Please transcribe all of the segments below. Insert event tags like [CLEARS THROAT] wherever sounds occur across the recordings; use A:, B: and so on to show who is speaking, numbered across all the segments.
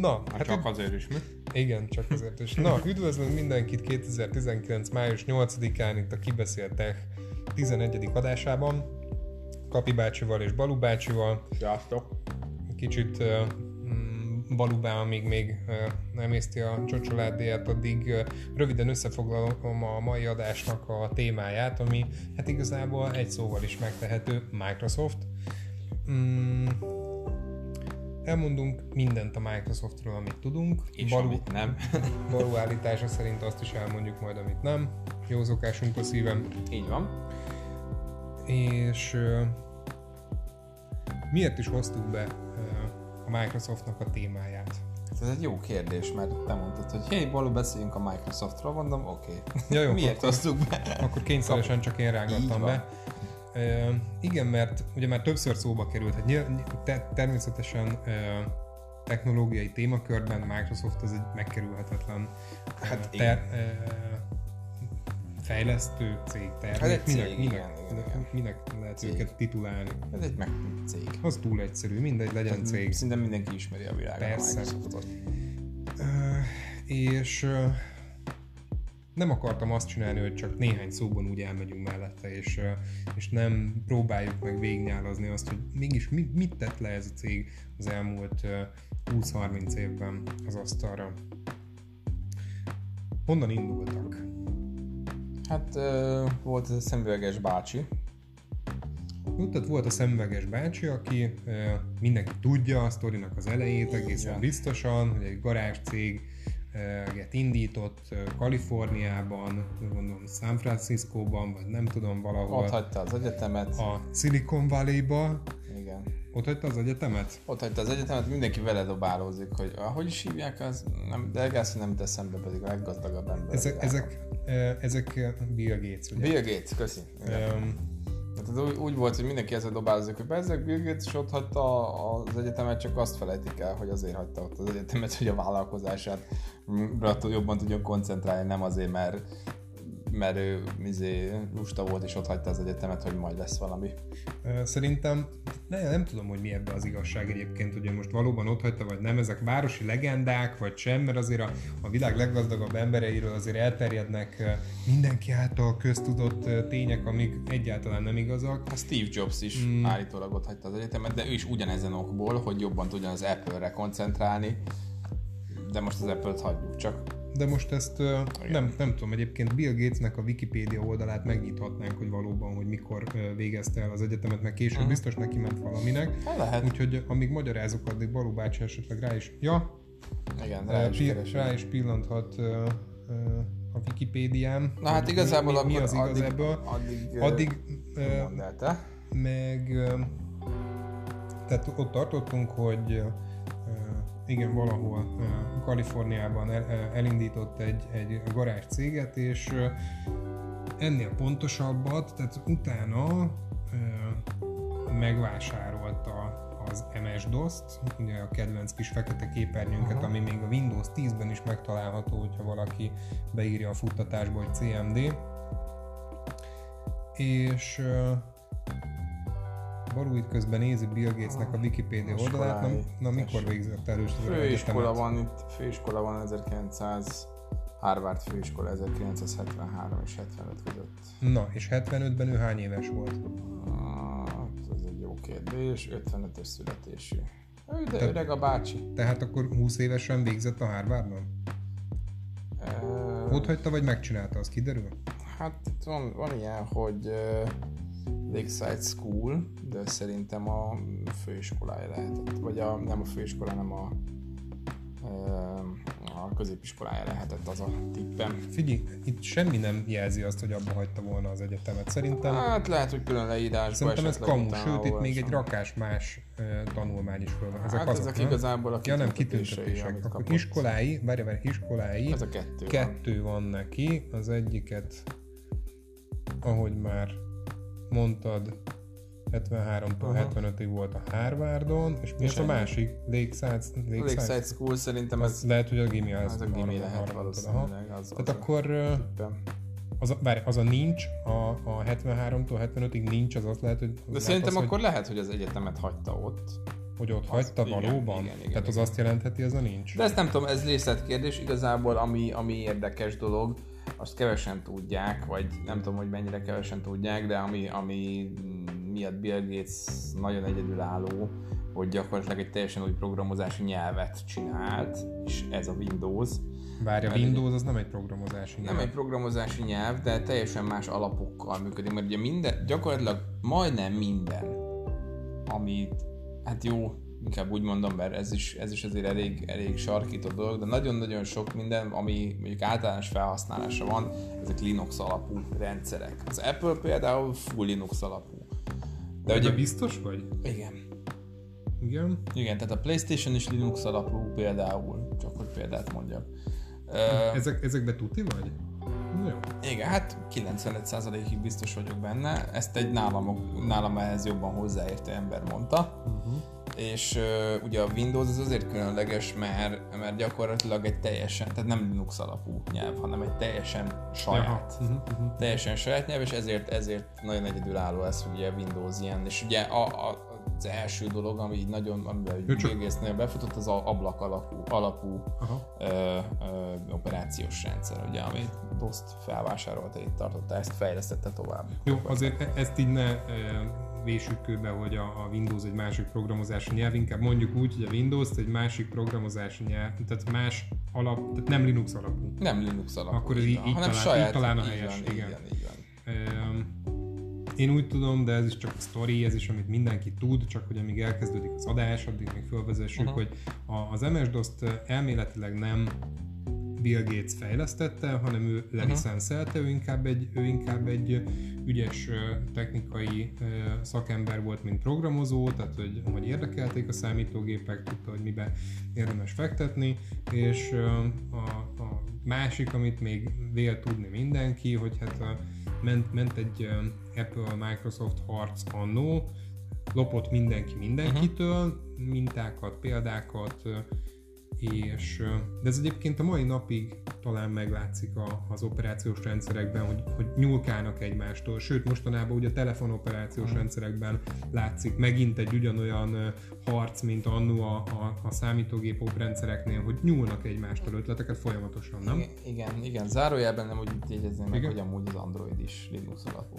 A: Na,
B: Hát csak azért is, mi?
A: Igen, csak azért is. Na, üdvözlünk mindenkit 2019. május 8-án itt a Kibeszélt Tech 11. adásában. Kapi bácsival és Balu bácsival.
B: Sziasztok!
A: Kicsit uh, Balubán, amíg még nem észti a csocsoládéját, addig röviden összefoglalom a mai adásnak a témáját, ami hát igazából egy szóval is megtehető, Microsoft. Mm, elmondunk mindent a Microsoftról, amit tudunk.
B: És Balu, amit nem. [LAUGHS]
A: Balu állítása szerint azt is elmondjuk majd, amit nem. Jó szokásunk a szívem.
B: Így van.
A: És uh, miért is hoztuk be uh, a Microsoftnak a témáját?
B: Hát ez egy jó kérdés, mert te mondtad, hogy hé, Balu, beszéljünk a Microsoftról, mondom, oké. Okay.
A: Ja, jó, [LAUGHS]
B: miért
A: akkor,
B: hoztuk be?
A: Akkor kényszeresen csak én rángattam be. Igen, mert ugye már többször szóba került, nyilv, te, természetesen uh, technológiai témakörben Microsoft az egy megkerülhetetlen hát ter, fejlesztő cég, termék.
B: Hát egy
A: minek,
B: cég,
A: minek,
B: igen, igen, igen.
A: minek lehet
B: Cég.
A: őket titulálni?
B: Ez egy meg cég.
A: Az túl egyszerű, mindegy, legyen cég.
B: Szinte mindenki ismeri a világon
A: Persze.
B: a Microsoftot.
A: Uh, és nem akartam azt csinálni, hogy csak néhány szóban úgy elmegyünk mellette, és, és nem próbáljuk meg végignyálazni azt, hogy mégis mit, mit tett le ez a cég az elmúlt uh, 20-30 évben az asztalra. Honnan indultak?
B: Hát volt ez a szemüveges bácsi,
A: Jó, tehát volt a szemüveges bácsi, aki mindenki tudja a sztorinak az elejét egészen biztosan, hogy egy garázs cég indított Kaliforniában, gondolom San Franciscóban, vagy nem tudom valahol.
B: ott hagyta az egyetemet.
A: A Silicon Valley-ba.
B: Igen.
A: Ott hagyta az egyetemet?
B: Ott hagyta az egyetemet, mindenki vele dobálózik, hogy ahogy is hívják, az nem, de Elgász nem jut eszembe, pedig a leggazdagabb ember.
A: Ezek, ezek, ezek Bill Gates, ugye?
B: Bill Gates, köszi.
A: Um,
B: Hát ez úgy, úgy volt, hogy mindenki ezzel dobálózik, hogy ezek Bill Gates is ott hagyta az egyetemet, csak azt felejtik el, hogy azért hagyta ott az egyetemet, hogy a vállalkozását jobban tudjon koncentrálni, nem azért, mert mert ő izé, lusta volt és ott hagyta az egyetemet, hogy majd lesz valami.
A: szerintem ne, nem tudom, hogy mi ebbe az igazság egyébként, hogy most valóban ott hagyta, vagy nem, ezek városi legendák, vagy sem, mert azért a, a világ leggazdagabb embereiről azért elterjednek mindenki által köztudott tények, amik egyáltalán nem igazak.
B: A Steve Jobs is
A: mm.
B: állítólag ott hagyta az egyetemet, de ő is ugyanezen okból, hogy jobban tudjon az Apple-re koncentrálni, de most az Apple-t hagyjuk csak.
A: De most ezt uh, nem, nem tudom, egyébként Bill Gatesnek a Wikipédia oldalát megnyithatnánk, hogy valóban, hogy mikor végezte el az egyetemet, meg később
B: Mhm.
A: biztos neki ment valaminek.
B: Hát lehet.
A: Úgyhogy amíg magyarázok, addig Balú bácsi esetleg rá is, ja,
B: Igen,
A: rá,
B: is
A: pi, rá is pillanthat uh, uh, a Wikipédián.
B: Na hát igazából
A: mi, mi, az igaz
B: addig,
A: ebből.
B: addig,
A: Addig uh, meg tehát ott tartottunk, hogy igen, valahol Kaliforniában el, elindított egy, egy garázs céget, és ennél pontosabbat, tehát utána megvásárolta az MS-DOS-t, ugye a kedvenc kis fekete képernyőnket,
B: Aha.
A: ami még a Windows 10-ben is megtalálható, hogyha valaki beírja a futtatásba, hogy CMD. És itt közben nézi Bill Gatesnek a Wikipedia
B: A
A: oldalát. Na, na mikor végzett először az
B: Főiskola van itt, főiskola van 1900, Harvard főiskola 1973 és 75 között.
A: Na, és 75-ben ő hány éves volt?
B: Hát, ez egy jó kérdés, 55-ös születésű. Ő, de
A: Te-
B: öreg a bácsi.
A: Tehát akkor 20 évesen végzett a Harvardon?
B: E,
A: Ott hagyta, vagy megcsinálta, az kiderül?
B: Hát van, van ilyen, hogy Lakeside School, de szerintem a főiskolája lehetett. Vagy a, nem a főiskola, hanem a, a középiskolája lehetett az a tippem.
A: Figyelj, itt semmi nem jelzi azt, hogy abba hagyta volna az egyetemet. Szerintem,
B: Hát lehet, hogy külön leírásban
A: szerintem ez kamu, sőt, itt még egy rakás más tanulmány is föl van. Ezek
B: Hát
A: azok,
B: ezek
A: nem?
B: igazából a
A: Ja nem, kitüntetések. Akkor iskolái, várj, várj, iskolái,
B: Ez a kettő van.
A: kettő van neki, az egyiket, ahogy már mondtad, 73-tól
B: Aha.
A: 75-ig volt a Harvardon, és mi
B: És
A: az a másik? Lakeside, Lakeside,
B: Lakeside School szerintem ez,
A: az lehet, hogy a gimi az.
B: ez a gimi lehet valószínűleg. Az,
A: Tehát
B: az
A: akkor
B: tippem.
A: az a, várj, az a nincs, a, a 73-tól 75-ig nincs, az azt lehet, hogy... az
B: De szerintem
A: az,
B: akkor lehet, hogy az egyetemet hagyta ott,
A: Hogy ott hagyta
B: igen,
A: valóban?
B: igen, igen,
A: Tehát az
B: igen.
A: azt jelentheti, ez a nincs?
B: De ezt nem tudom, ez részletkérdés. Igazából ami, ami érdekes dolog, azt kevesen tudják, vagy nem tudom, hogy mennyire kevesen tudják, de ami, ami miatt Bill Gates nagyon egyedülálló, hogy gyakorlatilag egy teljesen új programozási nyelvet csinált, és ez a Windows.
A: Várja,
B: Mert
A: Windows az nem egy programozási
B: Nem
A: nyelv.
B: egy programozási nyelv, de teljesen más alapokkal működik, mert ugye minden, gyakorlatilag majdnem minden, amit, hát jó, inkább úgy mondom, mert ez is, ez is azért elég, elég sarkított dolog, de nagyon-nagyon sok minden, ami mondjuk általános felhasználásra van, ezek Linux alapú rendszerek. Az Apple például full Linux alapú.
A: De
B: ugye-
A: biztos vagy?
B: Igen.
A: Igen.
B: Igen, tehát a Playstation is Linux alapú például, csak hogy példát mondjak.
A: Ezek, ezekbe tuti vagy? Jó.
B: Igen, hát 95%-ig biztos vagyok benne. Ezt egy nálam, nálam ehhez jobban hozzáértő ember mondta. És uh, ugye a Windows az azért különleges, mert, mert gyakorlatilag egy teljesen, tehát nem Linux alapú nyelv, hanem egy teljesen saját.
A: Uh-huh. Uh-huh.
B: Teljesen saját nyelv, és ezért, ezért nagyon egyedülálló ez, hogy ugye Windows ilyen. És ugye a, a, az első dolog, ami így nagyon, amiben Gates-nél befutott, az a ablak alapú, alapú
A: Aha.
B: ö, ö, operációs rendszer, ugye, amit DOS-t felvásárolta, itt tartotta, ezt fejlesztette tovább.
A: Jó, azért e- ezt így ne e, vésük kőbe, hogy a, a Windows egy másik programozási nyelv, inkább mondjuk úgy, hogy a Windows egy másik programozási nyelv, tehát más alap, tehát nem Linux alapú.
B: Nem Linux alapú,
A: Akkor ez így- így
B: hanem
A: talán-
B: saját,
A: így talán a helyes,
B: van,
A: igen.
B: Van.
A: Ehm, Én úgy tudom, de ez is csak a sztori, ez is, amit mindenki tud, csak hogy amíg elkezdődik az adás, addig még fölvezessük,
B: Aha.
A: hogy a- az MS-DOS-t elméletileg nem Bill Gates fejlesztette, hanem ő lelicenszelte, ő inkább egy, ő inkább egy ügyes technikai szakember volt, mint programozó, tehát hogy, hogy érdekelték a számítógépek, tudta, hogy mibe érdemes fektetni, és a, a másik, amit még vél tudni mindenki, hogy hát a, ment, ment egy ö, Apple-Microsoft harc annó, lopott mindenki mindenkitől, mintákat, példákat, és, de ez egyébként a mai napig talán meglátszik a, az operációs rendszerekben, hogy, hogy nyúlkálnak egymástól, sőt mostanában ugye a telefonoperációs rendszerekben látszik megint egy ugyanolyan harc, mint annó a, a, a számítógép oprendszereknél, hogy nyúlnak egymástól ötleteket folyamatosan, nem?
B: Igen, igen, igen, zárójelben nem úgy jegyezném meg, hogy amúgy az Android is Linux alapú.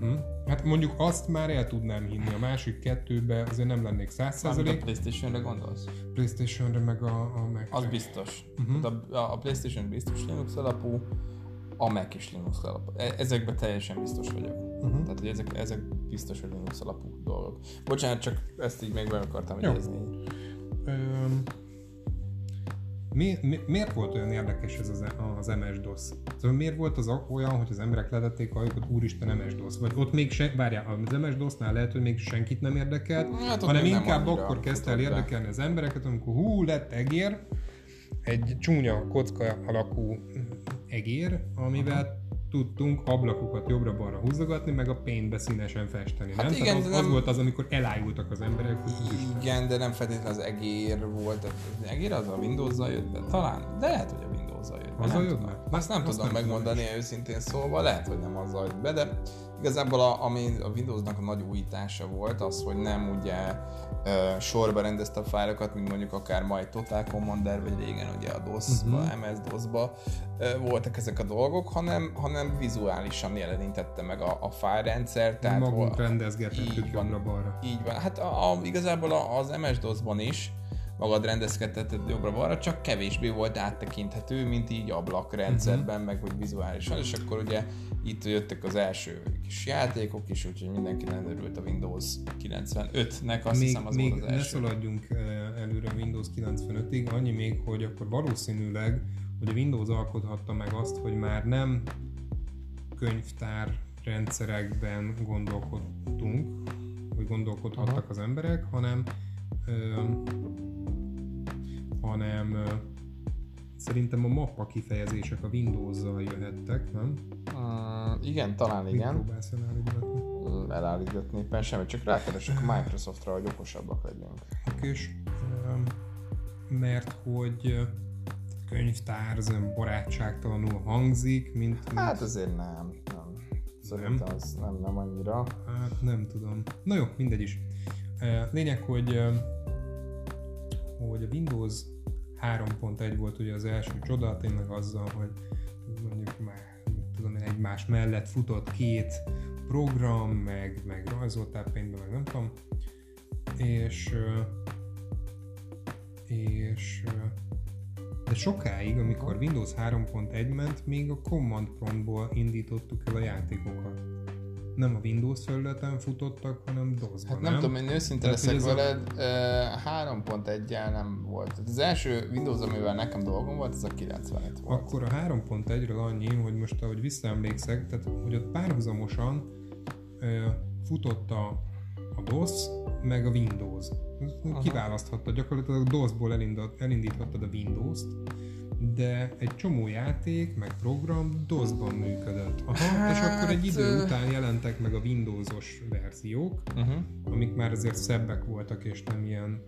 A: Uh-huh. Hát mondjuk azt már el tudnám hinni, a másik kettőbe azért nem lennék
B: Mármint a
A: 100%,
B: Playstation-re gondolsz?
A: Playstation-re meg a, a Mac.
B: Az biztos. Uh-huh. A, a Playstation biztos Linux alapú, a Mac is Linux alapú. E- Ezekben teljesen biztos vagyok.
A: Uh-huh.
B: Tehát, hogy ezek, ezek biztos, hogy Linux alapú dolgok. Bocsánat, csak ezt így még be akartam jegyezni.
A: Öm, mi, mi, miért volt olyan érdekes ez az, az MS-DOS? Szóval miért volt az olyan, hogy az emberek letették a hajukat, úristen MS-DOS? Vagy ott még se, várjál, az MS-DOS-nál lehet, hogy még senkit nem érdekelt,
B: Hát
A: hanem
B: nem
A: inkább
B: annyira
A: akkor kezdte el érdekelni az embereket, amikor hú, lett egér, egy csúnya kocka alakú egér, amivel tudtunk ablakokat jobbra-balra húzogatni, meg a paintbe színesen festeni.
B: Hát
A: nem?
B: igen,
A: Tehát az, az
B: nem-
A: volt az, amikor elájultak az emberek.
B: Igen, de nem feltétlenül az egér volt. Az egér az a Windows-zal jött be? Talán, de lehet, hogy a Windows-zal jött be.
A: Azzal jött be?
B: Azt nem
A: Azt
B: tudom
A: nem
B: megmondani őszintén szólva, lehet, hogy nem azzal jött be, de igazából a, ami a Windowsnak a nagy újítása volt, az, hogy nem ugye ö, sorba rendezte a fájlokat, mint mondjuk akár majd Total Commander, vagy régen ugye a DOS-ba,
A: Mhm.
B: uh-huh. MS-DOS-ba ö, voltak ezek a dolgok, hanem, hanem vizuálisan jelenítette meg a, a fájlrendszer. Tehát
A: magunk
B: hol-
A: rendezgetettük jobbra-balra.
B: így van. Hát a, a, igazából az MS-DOS-ban is magad rendezkedheted jobbra-balra, csak kevésbé volt áttekinthető, mint így ablakrendszerben, uh-huh. meg hogy vizuálisan, és akkor ugye itt jöttek az első kis játékok is, úgyhogy mindenki nagyon örült a Windows 95-nek, azt
A: még
B: hiszem az
A: még
B: volt az
A: ne
B: első.
A: szaladjunk eh, előre Windows 95-ig, annyi még, hogy akkor valószínűleg, hogy a Windows alkothatta meg azt, hogy már nem könyvtár rendszerekben gondolkodtunk, vagy gondolkodhattak
B: Aha.
A: az emberek, hanem ö, hanem szerintem a mappa kifejezések a Windows-zal jöhettek, nem?
B: Uh, igen, talán
A: Mit
B: igen.
A: próbálsz elállítani?
B: Mm, Elállítgatni éppen semmi, csak rákeresek a Microsoftra, hogy okosabbak legyünk.
A: és mert hogy könyvtár barátságtalanul hangzik, mint, mint
B: Hát azért nem, nem. Szerintem az nem, nem annyira.
A: hát nem tudom. Na jó, mindegy is. Lényeg, hogy, hogy a Windows 3.1 volt ugye az első csoda, tényleg azzal, hogy mondjuk már tudom én, egymás mellett futott két program, meg, meg rajzoltál pénzbe, meg nem tudom, és és de sokáig, amikor Windows 3.1 ment, még a Command Promptból indítottuk el a játékokat. Nem a Windows felületen futottak, hanem DOS-ban,
B: Hát nem, nem tudom, én őszinte leszek veled, a... 3.1-jel nem volt. Az első Windows, amivel nekem dolgom volt, ez a 95 volt.
A: Akkor a 3.1-ről annyi, hogy most ahogy visszaemlékszek, tehát hogy ott párhuzamosan uh, futott a, a DOS, meg a Windows. Kiválaszthatta, gyakorlatilag a DOS-ból elindíthattad a Windows-t, de egy csomó játék, meg program DOS-ban működött. Aha, hát... és akkor egy idő után jelentek meg a Windows-os verziók, uh-huh. amik már azért szebbek voltak, és nem ilyen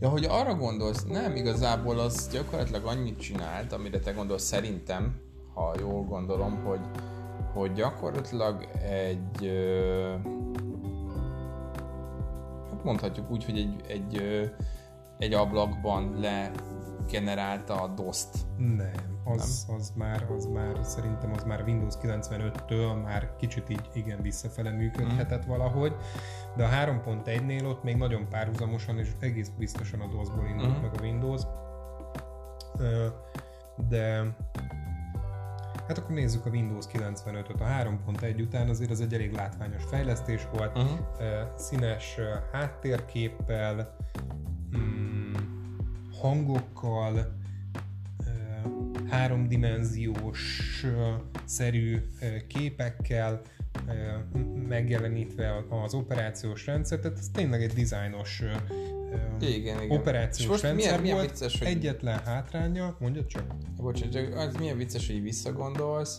B: Ja, hogy arra gondolsz, nem, igazából az gyakorlatilag annyit csinált, amire te gondolsz szerintem, ha jól gondolom, hogy, hogy gyakorlatilag egy mondhatjuk úgy, hogy egy, egy, egy ablakban legenerálta a DOS-t.
A: Nem, az, nem? az, már, az már szerintem az már Windows 95-től már kicsit így igen visszafele működhetett mm. valahogy, de a 3.1-nél ott még nagyon párhuzamosan és egész biztosan a DOS-ból indult mm. meg a Windows. De Hát akkor nézzük a Windows 95-öt. A 3.1 után azért az egy elég látványos fejlesztés volt, uh-huh. színes háttérképpel, hangokkal, háromdimenziós szerű képekkel megjelenítve az operációs rendszer, tehát ez tényleg egy dizájnos igen, igen. operációs most rendszer milyen, milyen volt, vicces, hogy... egyetlen hátránya, mondja csak.
B: Bocsánat, az milyen vicces, hogy visszagondolsz,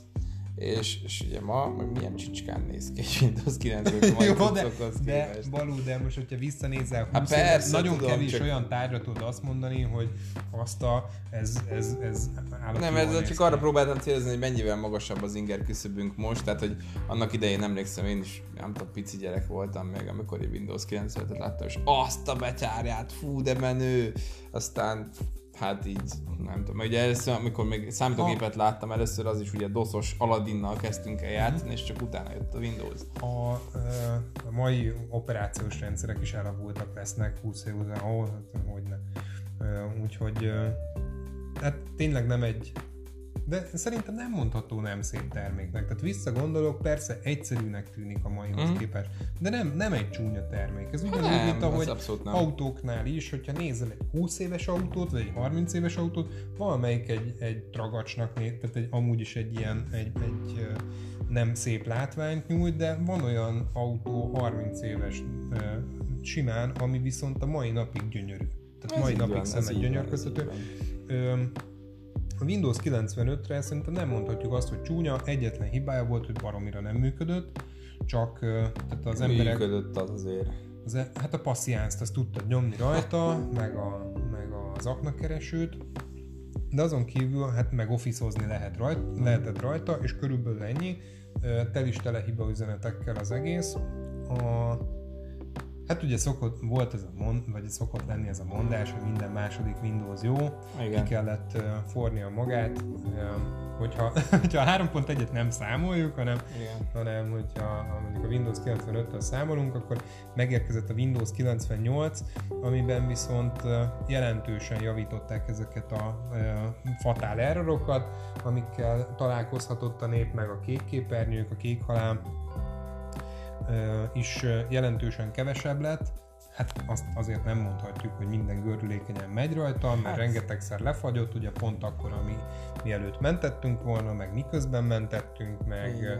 B: és, és ugye ma meg milyen csicskán néz ki egy Windows 9 [LAUGHS]
A: Jó, de, de Balú, de most, hogyha visszanézel 20 hát persze, nagyon tudom, kevés csak... olyan tárgyra tudod azt mondani, hogy azt a, ez, ez, ez
B: Nem, ez csak arra próbáltam célozni, hogy mennyivel magasabb az inger küszöbünk most, tehát hogy annak idején emlékszem, én is nem tudom, pici gyerek voltam még, amikor egy Windows 9-et láttam, és azt a betyárját, fú, de menő! Aztán hát így, nem tudom. Ugye először, amikor még számítógépet láttam először, az is ugye doszos Aladinnal kezdtünk el játszani, és csak utána jött a Windows.
A: A, a mai operációs rendszerek is elavultak lesznek 20 év után, oh, hogy ne. Úgyhogy hát tényleg nem egy de szerintem nem mondható nem szép terméknek. Tehát visszagondolok, persze egyszerűnek tűnik a maihoz mm. képest, de nem, nem egy csúnya termék. Ez ugyanúgy, nem, mint ahogy autóknál is, hogyha nézel egy 20 éves autót, vagy egy 30 éves autót, valamelyik egy, egy tragacsnak néz, tehát egy, amúgy is egy ilyen, egy, egy nem szép látványt nyújt, de van olyan autó 30 éves simán, ami viszont a mai napig gyönyörű. Tehát ez mai napig szemet gyönyörködhető. A Windows 95-re szerintem nem mondhatjuk azt, hogy csúnya, egyetlen hibája volt, hogy baromira nem működött, csak tehát az emberek...
B: Működött az azért.
A: Az, e- hát a passziánzt azt tudtad nyomni rajta, meg, a, meg az aknakeresőt, de azon kívül hát meg officeozni lehet rajta, lehetett rajta, és körülbelül ennyi, tel is tele hiba üzenetekkel az egész. A, Hát ugye szokott, volt ez a mond, vagy szokott lenni ez a mondás, hogy minden második Windows jó, Igen. ki kellett uh, fornia magát, uh, hogyha, [LAUGHS] hogyha a 3.1-et nem számoljuk, hanem, Igen. hanem hogyha mondjuk a Windows 95-tel számolunk, akkor megérkezett a Windows 98, amiben viszont uh, jelentősen javították ezeket a uh, fatál errorokat, amikkel találkozhatott a nép, meg a kék képernyők, a kék halál, is jelentősen kevesebb lett, hát azt azért nem mondhatjuk, hogy minden görülékenyen megy rajta, mert hát. rengetegszer lefagyott, ugye pont akkor, ami mielőtt mentettünk volna, meg miközben mentettünk, meg,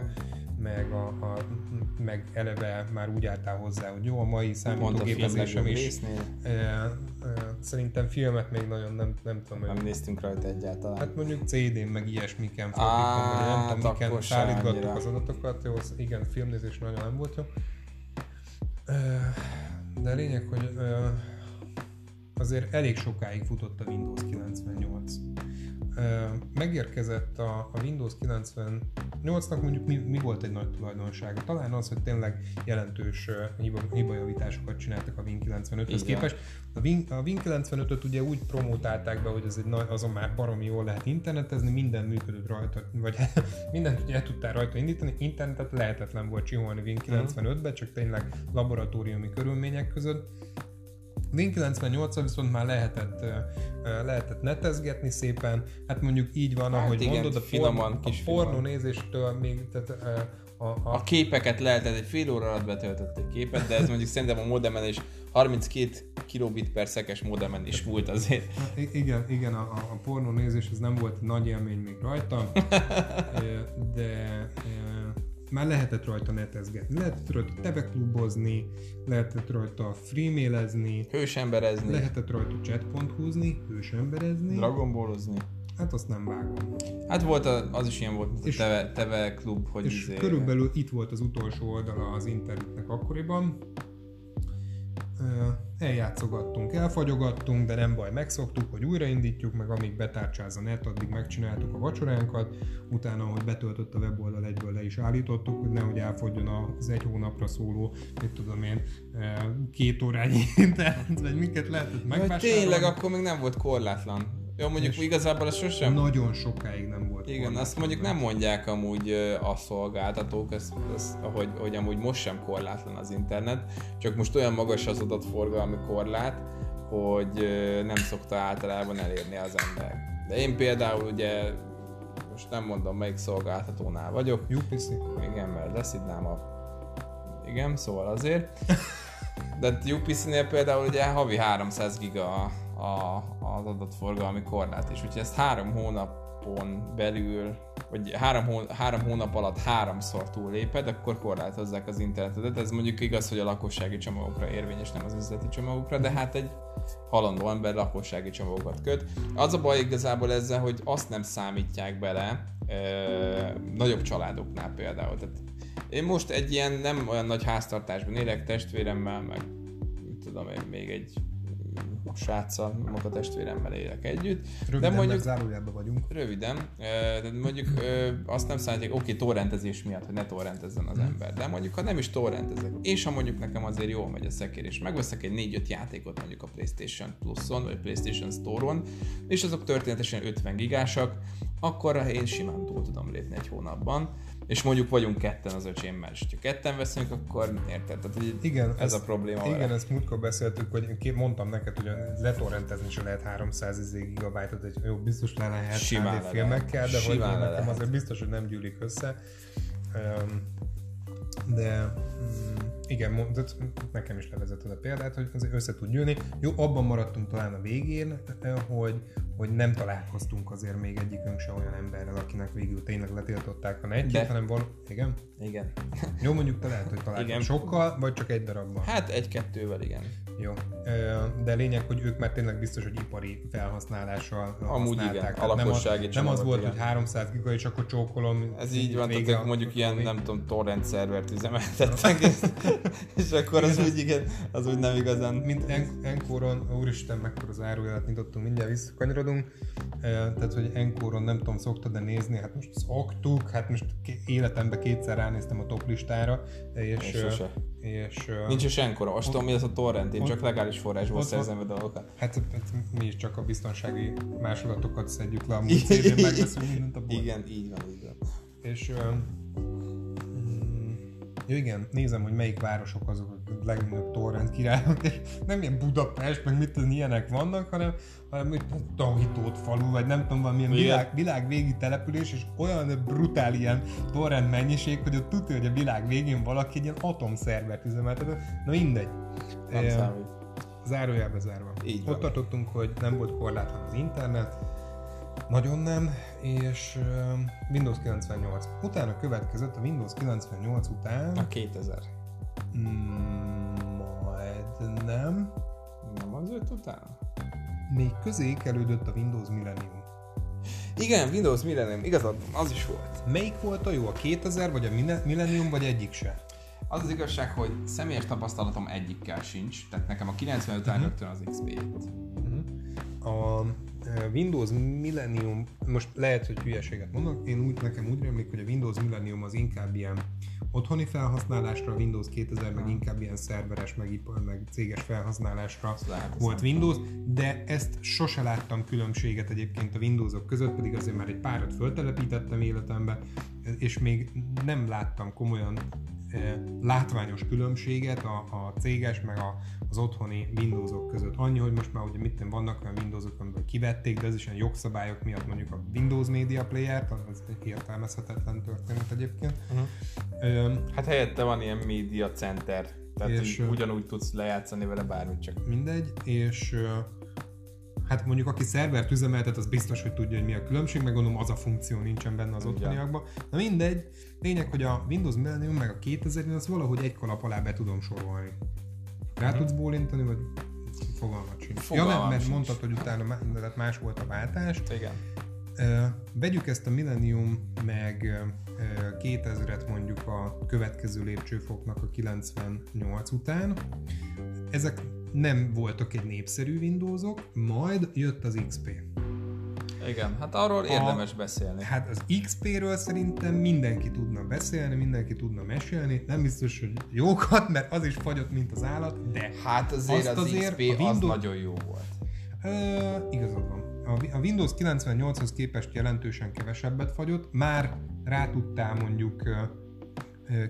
A: meg, a, a, meg eleve már úgy álltál hozzá, hogy jó, a mai számítógépezésem is. E, e, szerintem filmet még nagyon nem, nem tudom.
B: Nem hogy, néztünk rajta egyáltalán.
A: Hát mondjuk CD-n, meg ilyesmiken fordítom, nem tudom, hát miken szállítgattuk az adatokat, jó, igen, filmnézés nagyon nem volt jó. De a lényeg, hogy azért elég sokáig futott a Windows 98. megérkezett a, a Windows 98-nak mondjuk mi, mi volt egy nagy tulajdonsága? Talán az, hogy tényleg jelentős hiba, hibajavításokat csináltak a Win 95-höz képest. A Win, a Win 95-öt ugye úgy promotálták be, hogy ez egy nagy, azon már baromi jól lehet internetezni, minden működött rajta, vagy [LAUGHS] mindent ugye el tudtál rajta indítani, internetet lehetetlen volt csinálni Win 95-be, csak tényleg laboratóriumi körülmények között Win 98 viszont már lehetett, lehetett netezgetni szépen, hát mondjuk így van, hát ahogy igen, mondod, a, finoman, porn, a pornó nézéstől még, tehát
B: a, a... a képeket lehetett, egy fél óra alatt betöltött egy képet, de ez mondjuk szerintem a modemen is 32 kilobit per szekes modemen is volt azért.
A: Hát igen, igen, a, a pornó nézés ez nem volt nagy élmény még rajta, [LAUGHS] de már lehetett rajta netezgetni, lehetett rajta teveklubozni, lehetett rajta freemailezni,
B: hősemberezni,
A: lehetett rajta chatpont húzni, hősemberezni,
B: dragonballozni.
A: Hát azt nem vágom.
B: Hát volt a, az is ilyen volt, és, a teve, teve klub, hogy
A: és izé... körülbelül itt volt az utolsó oldala az internetnek akkoriban, eljátszogattunk, elfagyogattunk, de nem baj, megszoktuk, hogy újraindítjuk, meg amíg betárcsáz a net, addig megcsináltuk a vacsoránkat, utána, hogy betöltött a weboldal, egyből le is állítottuk, hogy nehogy elfogjon az egy hónapra szóló, mit tudom én, két órányi [LAUGHS] internet, vagy miket lehetett megvásárolni.
B: Tényleg, akkor még nem volt korlátlan jó, mondjuk és igazából ez sosem...
A: Nagyon sokáig nem volt.
B: Igen, azt mondjuk nem mondják amúgy a szolgáltatók, ezt, ezt, hogy, hogy amúgy most sem korlátlan az internet, csak most olyan magas az adatforgalmi korlát, hogy nem szokta általában elérni az ember. De én például ugye most nem mondom melyik szolgáltatónál vagyok.
A: UPC?
B: Igen, mert leszidnám a... Igen, szóval azért. De UPC-nél például ugye havi 300 giga a, az adatforgalmi korlát is. Úgyhogy ezt három hónapon belül, vagy három, hó, három hónap alatt háromszor túlléped, akkor korlátozzák az internetet. Ez mondjuk igaz, hogy a lakossági csomagokra érvényes, nem az üzleti csomagokra, de hát egy halandó ember lakossági csomagokat köt. Az a baj igazából ezzel, hogy azt nem számítják bele ö, nagyobb családoknál például. Tehát én most egy ilyen nem olyan nagy háztartásban élek testvéremmel, meg tudom én, még egy sráccal, maga testvéremmel élek együtt.
A: Röviden, de mondjuk, zárójában vagyunk.
B: Röviden, de mondjuk azt nem számítják, oké, okay, torrentezés miatt, hogy ne torrentezzen az hmm. ember, de mondjuk ha nem is torrentezek, és ha mondjuk nekem azért jól megy a szekér, és megveszek egy 4-5 játékot mondjuk a PlayStation Plus-on, vagy PlayStation Store-on, és azok történetesen 50 gigásak, akkor én simán túl tudom lépni egy hónapban és mondjuk vagyunk ketten az öcsémmel, és ha ketten veszünk, akkor érted? Tehát, hogy igen, ez, ez a probléma.
A: Igen, vele. ezt múltkor beszéltük, hogy mondtam neked, hogy letorrentezni se lehet 300 gigabájtot, egy jó, biztos le lehet Simán HD filmekkel, de hogy nekem lehet. azért biztos, hogy nem gyűlik össze. De mm, igen, mondtad, nekem is levezetted a példát, hogy azért össze tud gyűlni. Jó, abban maradtunk talán a végén, hogy, hogy nem találkoztunk azért még egyikünk se olyan emberrel, akinek végül tényleg letiltották a netjét, hanem val... Igen?
B: Igen.
A: Jó, mondjuk te lehet, hogy találkoztunk sokkal, vagy csak egy darabban?
B: Hát egy-kettővel, igen.
A: Jó. De lényeg, hogy ők már tényleg biztos, hogy ipari felhasználással
B: Amúgy igen, a nem az,
A: nem az volt, igen. hogy 300 giga, és akkor csókolom.
B: Ez így van, tehát mondjuk ilyen, nem tudom, torrent szervert üzemeltettek, és akkor az úgy, igen, az úgy nem igazán...
A: Mint en- Enkoron, úristen, mekkora az árujelet nyitottunk, mindjárt visszakanyarodunk. Tehát, hogy Enkoron nem tudom, szoktad de nézni, hát most szoktuk, hát most életemben kétszer ránéztem a top listára, és... és
B: és, Nincs is Enkora, azt tudom, mi az a torrent, én csak legális forrásból szerzem a dolgokat.
A: Hát, hát mi is csak a biztonsági másolatokat szedjük le, a CD-n megveszünk mindent a bolt.
B: Igen, így van, így van.
A: És Ja, igen, nézem, hogy melyik városok azok legnagyobb torrent királyok, és nem ilyen Budapest, meg mit tudom, ilyenek vannak, hanem, hanem mit Tahitót falu, vagy nem tudom, valamilyen világ, világ végi település, és olyan brutál ilyen torrent mennyiség, hogy ott tudja, hogy a világ végén valaki egy ilyen atomszervert üzemeltetett. Na mindegy.
B: Nem e, számít.
A: Zárójelbe zárva. Így Ott tartottunk, hogy nem volt korlátlan az internet, nagyon nem, és Windows 98. Utána következett a Windows 98 után...
B: A 2000.
A: Mm, majd nem.
B: Nem az öt után?
A: Még közé kerülődött a Windows Millennium.
B: Igen, Windows Millennium, igazad, az is volt.
A: Melyik volt a jó, a 2000 vagy a Millennium, vagy egyik se?
B: Az az igazság, hogy személyes tapasztalatom egyikkel sincs, tehát nekem a 95 után uh-huh. rögtön az XP jött.
A: Uh-huh. A Windows Millennium, most lehet, hogy hülyeséget mondok, én úgy, nekem úgy rémlik, hogy a Windows Millennium az inkább ilyen otthoni felhasználásra, a Windows 2000 meg inkább ilyen szerveres, meg, meg céges felhasználásra
B: lehet,
A: volt Windows, de ezt sose láttam különbséget egyébként a Windowsok között, pedig azért már egy párat föltelepítettem életembe, és még nem láttam komolyan látványos különbséget a, a céges meg a, az otthoni Windowsok között. Annyi, hogy most már ugye mit vannak olyan Windowsok, amiből kivették, de ez is olyan jogszabályok miatt mondjuk a Windows Media Player-t, az értelmezhetetlen történet egyébként.
B: Uh-huh. hát helyette van ilyen Media Center, tehát és, ugyanúgy tudsz lejátszani vele bármit csak.
A: Mindegy, és hát mondjuk aki szervert üzemeltet, az biztos, hogy tudja, hogy mi a különbség, meg gondolom az a funkció nincsen benne az otthoniakban. Na mindegy, lényeg, hogy a Windows Millennium meg a 2000 az valahogy egy kalap alá be tudom sorolni. Rá tudsz bólintani, vagy fogalmat sincs. Fogalmam ja nem, mert sincs. mondtad, hogy utána más volt a váltás.
B: Igen.
A: Uh, vegyük ezt a Millennium meg uh, 2000-et mondjuk a következő lépcsőfoknak a 98 után. Ezek nem voltak egy népszerű Windowsok, majd jött az XP.
B: Igen, hát arról érdemes a, beszélni.
A: Hát az XP-ről szerintem mindenki tudna beszélni, mindenki tudna mesélni. Nem biztos, hogy jókat, mert az is fagyott, mint az állat, de
B: hát azért azt az azért XP a Windows... az nagyon jó volt.
A: Uh, igazad van. A Windows 98-hoz képest jelentősen kevesebbet fagyott, már rá tudtál mondjuk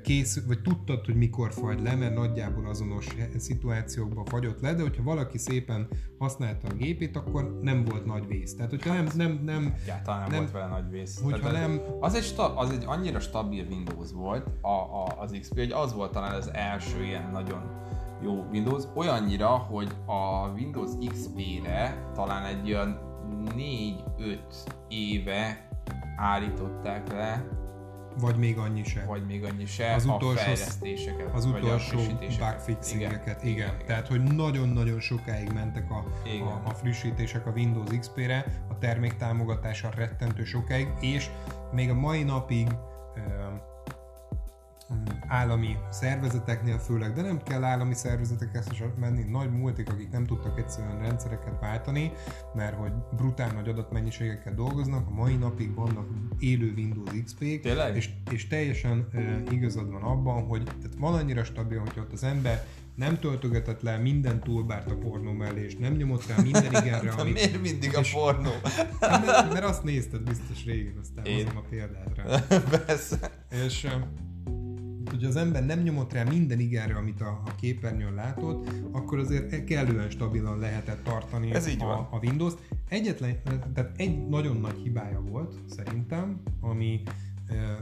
A: kész, vagy tudtad, hogy mikor fagy le, mert nagyjából azonos szituációkban fagyott le, de hogyha valaki szépen használta a gépét, akkor nem volt nagy vész. Tehát, hogyha nem... nem, nem
B: Egyáltalán nem, nem volt vele nagy vész.
A: Hogyha Tehát nem...
B: Az egy, sta, az egy annyira stabil Windows volt, a, a, az XP, hogy az volt talán az első ilyen nagyon jó Windows, olyannyira, hogy a Windows XP-re talán egy olyan 4-5 éve állították le
A: vagy még annyi se.
B: Vagy még annyi se. Az utolsó, a fejlesztéseket.
A: Az utolsó bugfixingeket, igen. igen. igen. Tehát, hogy nagyon-nagyon sokáig mentek a, a, a frissítések a Windows XP-re, a termék támogatása rettentő sokáig, és még a mai napig állami szervezeteknél főleg, de nem kell állami szervezetekhez is menni, nagy multik, akik nem tudtak egyszerűen rendszereket váltani, mert hogy brutál nagy adatmennyiségekkel dolgoznak, a mai napig vannak élő Windows XP-k, és, és teljesen uh, igazad van abban, hogy tehát van annyira stabil, hogy ott az ember nem töltögetett le minden toolbárt a pornó mellé, és nem nyomott rá minden [LAUGHS] igenre,
B: amit... miért mindig a pornó?
A: mert, mert azt nézted biztos régen, aztán Én... hozom a példát rá. [LAUGHS]
B: Persze.
A: És hogy az ember nem nyomott rá minden igenre, amit a, a képernyőn látott, akkor azért kellően stabilan lehetett tartani
B: Ez így a, van.
A: a Windows. Egyetlen, tehát egy nagyon nagy hibája volt szerintem, ami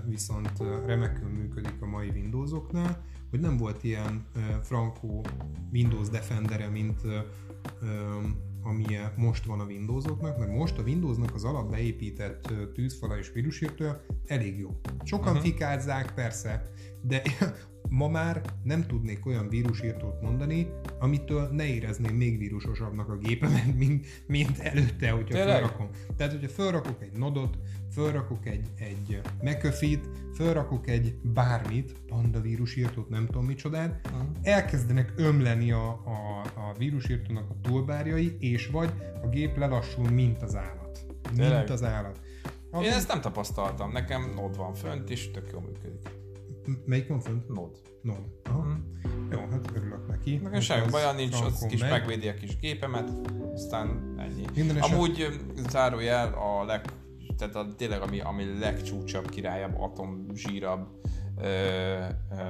A: viszont remekül működik a mai Windowsoknál, hogy nem volt ilyen frankó Windows Defendere, mint ami most van a Windowsoknak, mert most a Windowsnak az alap beépített tűzfala és vírusírtója elég jó. Sokan uh-huh. fikázzák, persze, de [LAUGHS] ma már nem tudnék olyan vírusírtót mondani, amitől ne érezném még vírusosabbnak a gépemet, [LAUGHS] mint, mint előtte, hogyha Tényleg? felrakom. Tehát, hogyha felrakok egy nodot, felrakok egy, egy McAfee-t, felrakok egy bármit, panda vírusírtót, nem tudom micsodát, uh-huh. elkezdenek ömleni a, a, a vírusírtónak a toolbárjai, és vagy a gép lelassul, mint az állat. Tényleg? Mint az állat.
B: A Én ezt nem tapasztaltam, nekem nod van fönt, és tök jól működik.
A: Melyik van fönt?
B: Nod.
A: Nod. Aha. Mm. Jó, hát örülök neki.
B: Nekem semmi baja nincs, az kis meg. megvédi a kis gépemet, aztán ennyi. Minden Amúgy zárójel a leg, tehát a, tényleg ami, ami legcsúcsabb, királyabb, atomzsírabb ö, ö,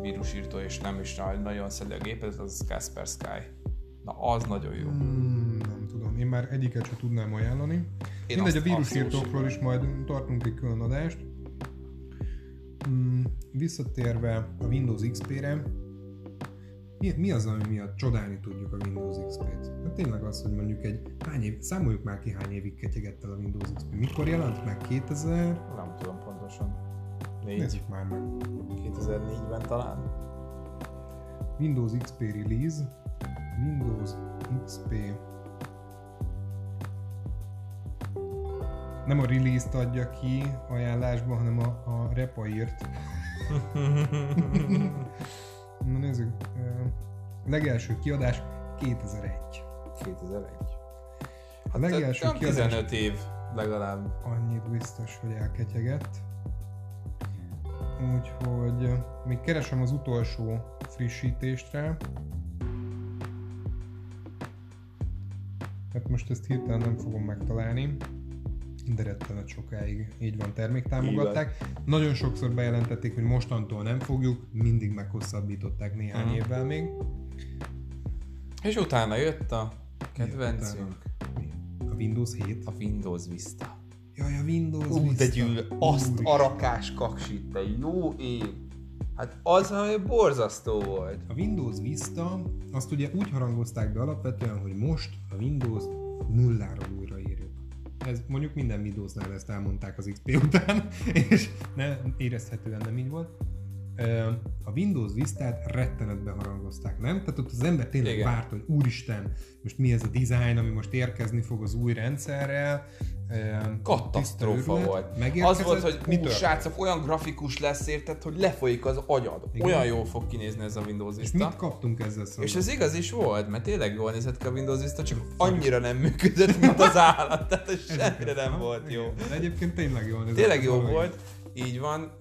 B: vírusírtó, és nem is nagyon szedi a gépet, az Kaspersky. Na, az nagyon jó.
A: Hmm, nem tudom, én már egyiket sem tudnám ajánlani. Én Mindegy, a vírusírtókról is majd tartunk egy külön adást. Mm, visszatérve a Windows XP-re, mi, mi az, ami miatt csodálni tudjuk a Windows XP-t? Hát tényleg az, hogy mondjuk egy hány év, számoljuk már ki hány évig ketyegett el a Windows XP. Mikor jelent meg? 2000?
B: Nem tudom pontosan.
A: Négy. Nézzük már meg.
B: 2004-ben talán.
A: Windows XP release. Windows XP nem a release-t adja ki ajánlásban, hanem a, a repa írt. [LAUGHS] Na nézzük. Legelső kiadás 2001.
B: 2001.
A: A legelső
B: Hát,
A: kiadás
B: 15 év legalább.
A: annyit biztos, hogy elketyegett. Úgyhogy még keresem az utolsó frissítést rá. Hát most ezt hirtelen nem fogom megtalálni, de rettenet sokáig így van terméktámogatták. Nagyon sokszor bejelentették, hogy mostantól nem fogjuk, mindig meghosszabbították néhány
B: Mhm.
A: évvel még.
B: És utána jött a kedvencünk?
A: A Windows 7.
B: a Windows Vista.
A: Jaj, a Windows
B: Ú, de
A: Vista.
B: gyűl, azt
A: Úristen.
B: a rakás kaksit, te jó ég. Hát az, ami borzasztó volt.
A: A Windows Vista, azt ugye úgy harangozták be alapvetően, hogy most a Windows nulláról újraírjuk. Ez mondjuk minden Windowsnál ezt elmondták az XP után, [LAUGHS] és ne, érezhetően nem így volt. A Windows Vista-t rettenetbe harangozták, nem? Tehát ott az ember tényleg
B: Igen.
A: várt, hogy úristen, most mi ez a design, ami most érkezni fog az új rendszerrel.
B: Katasztrófa volt. Az volt, hogy
A: mi
B: srácok, olyan grafikus lesz érted, hogy lefolyik az agyad.
A: Igen.
B: Olyan jól fog kinézni ez a Windows
A: És
B: Vista.
A: mit kaptunk ezzel szemben?
B: És ez igaz is volt, mert tényleg jól nézett ki a Windows Vista, csak annyira nem működött, mint az állat. Tehát ez semmire nem volt jó.
A: De egyébként tényleg jól nézett
B: Tényleg jó volt, így van,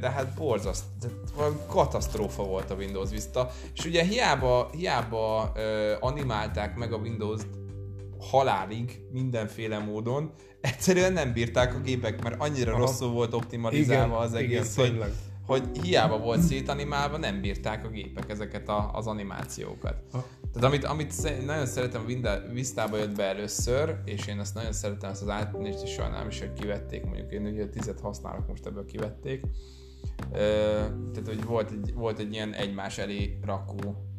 B: de hát borzaszt, tehát valami katasztrófa volt a Windows Vista, és ugye hiába, hiába animálták meg a windows halálig mindenféle módon, egyszerűen nem bírták a gépek, mert annyira
A: Aha.
B: rosszul volt optimalizálva az egész,
A: igen,
B: hogy,
A: tényleg.
B: hogy hiába volt szétanimálva, nem bírták a gépek ezeket a, az animációkat.
A: Ha.
B: Tehát amit, amit nagyon szeretem, a Vista-ba jött be először, és én azt nagyon szeretem, ezt az átnézést is sajnálom is, hogy kivették, mondjuk én ugye tizet használok, most ebből kivették. Tehát, hogy volt egy, volt egy ilyen egymás elé rakó,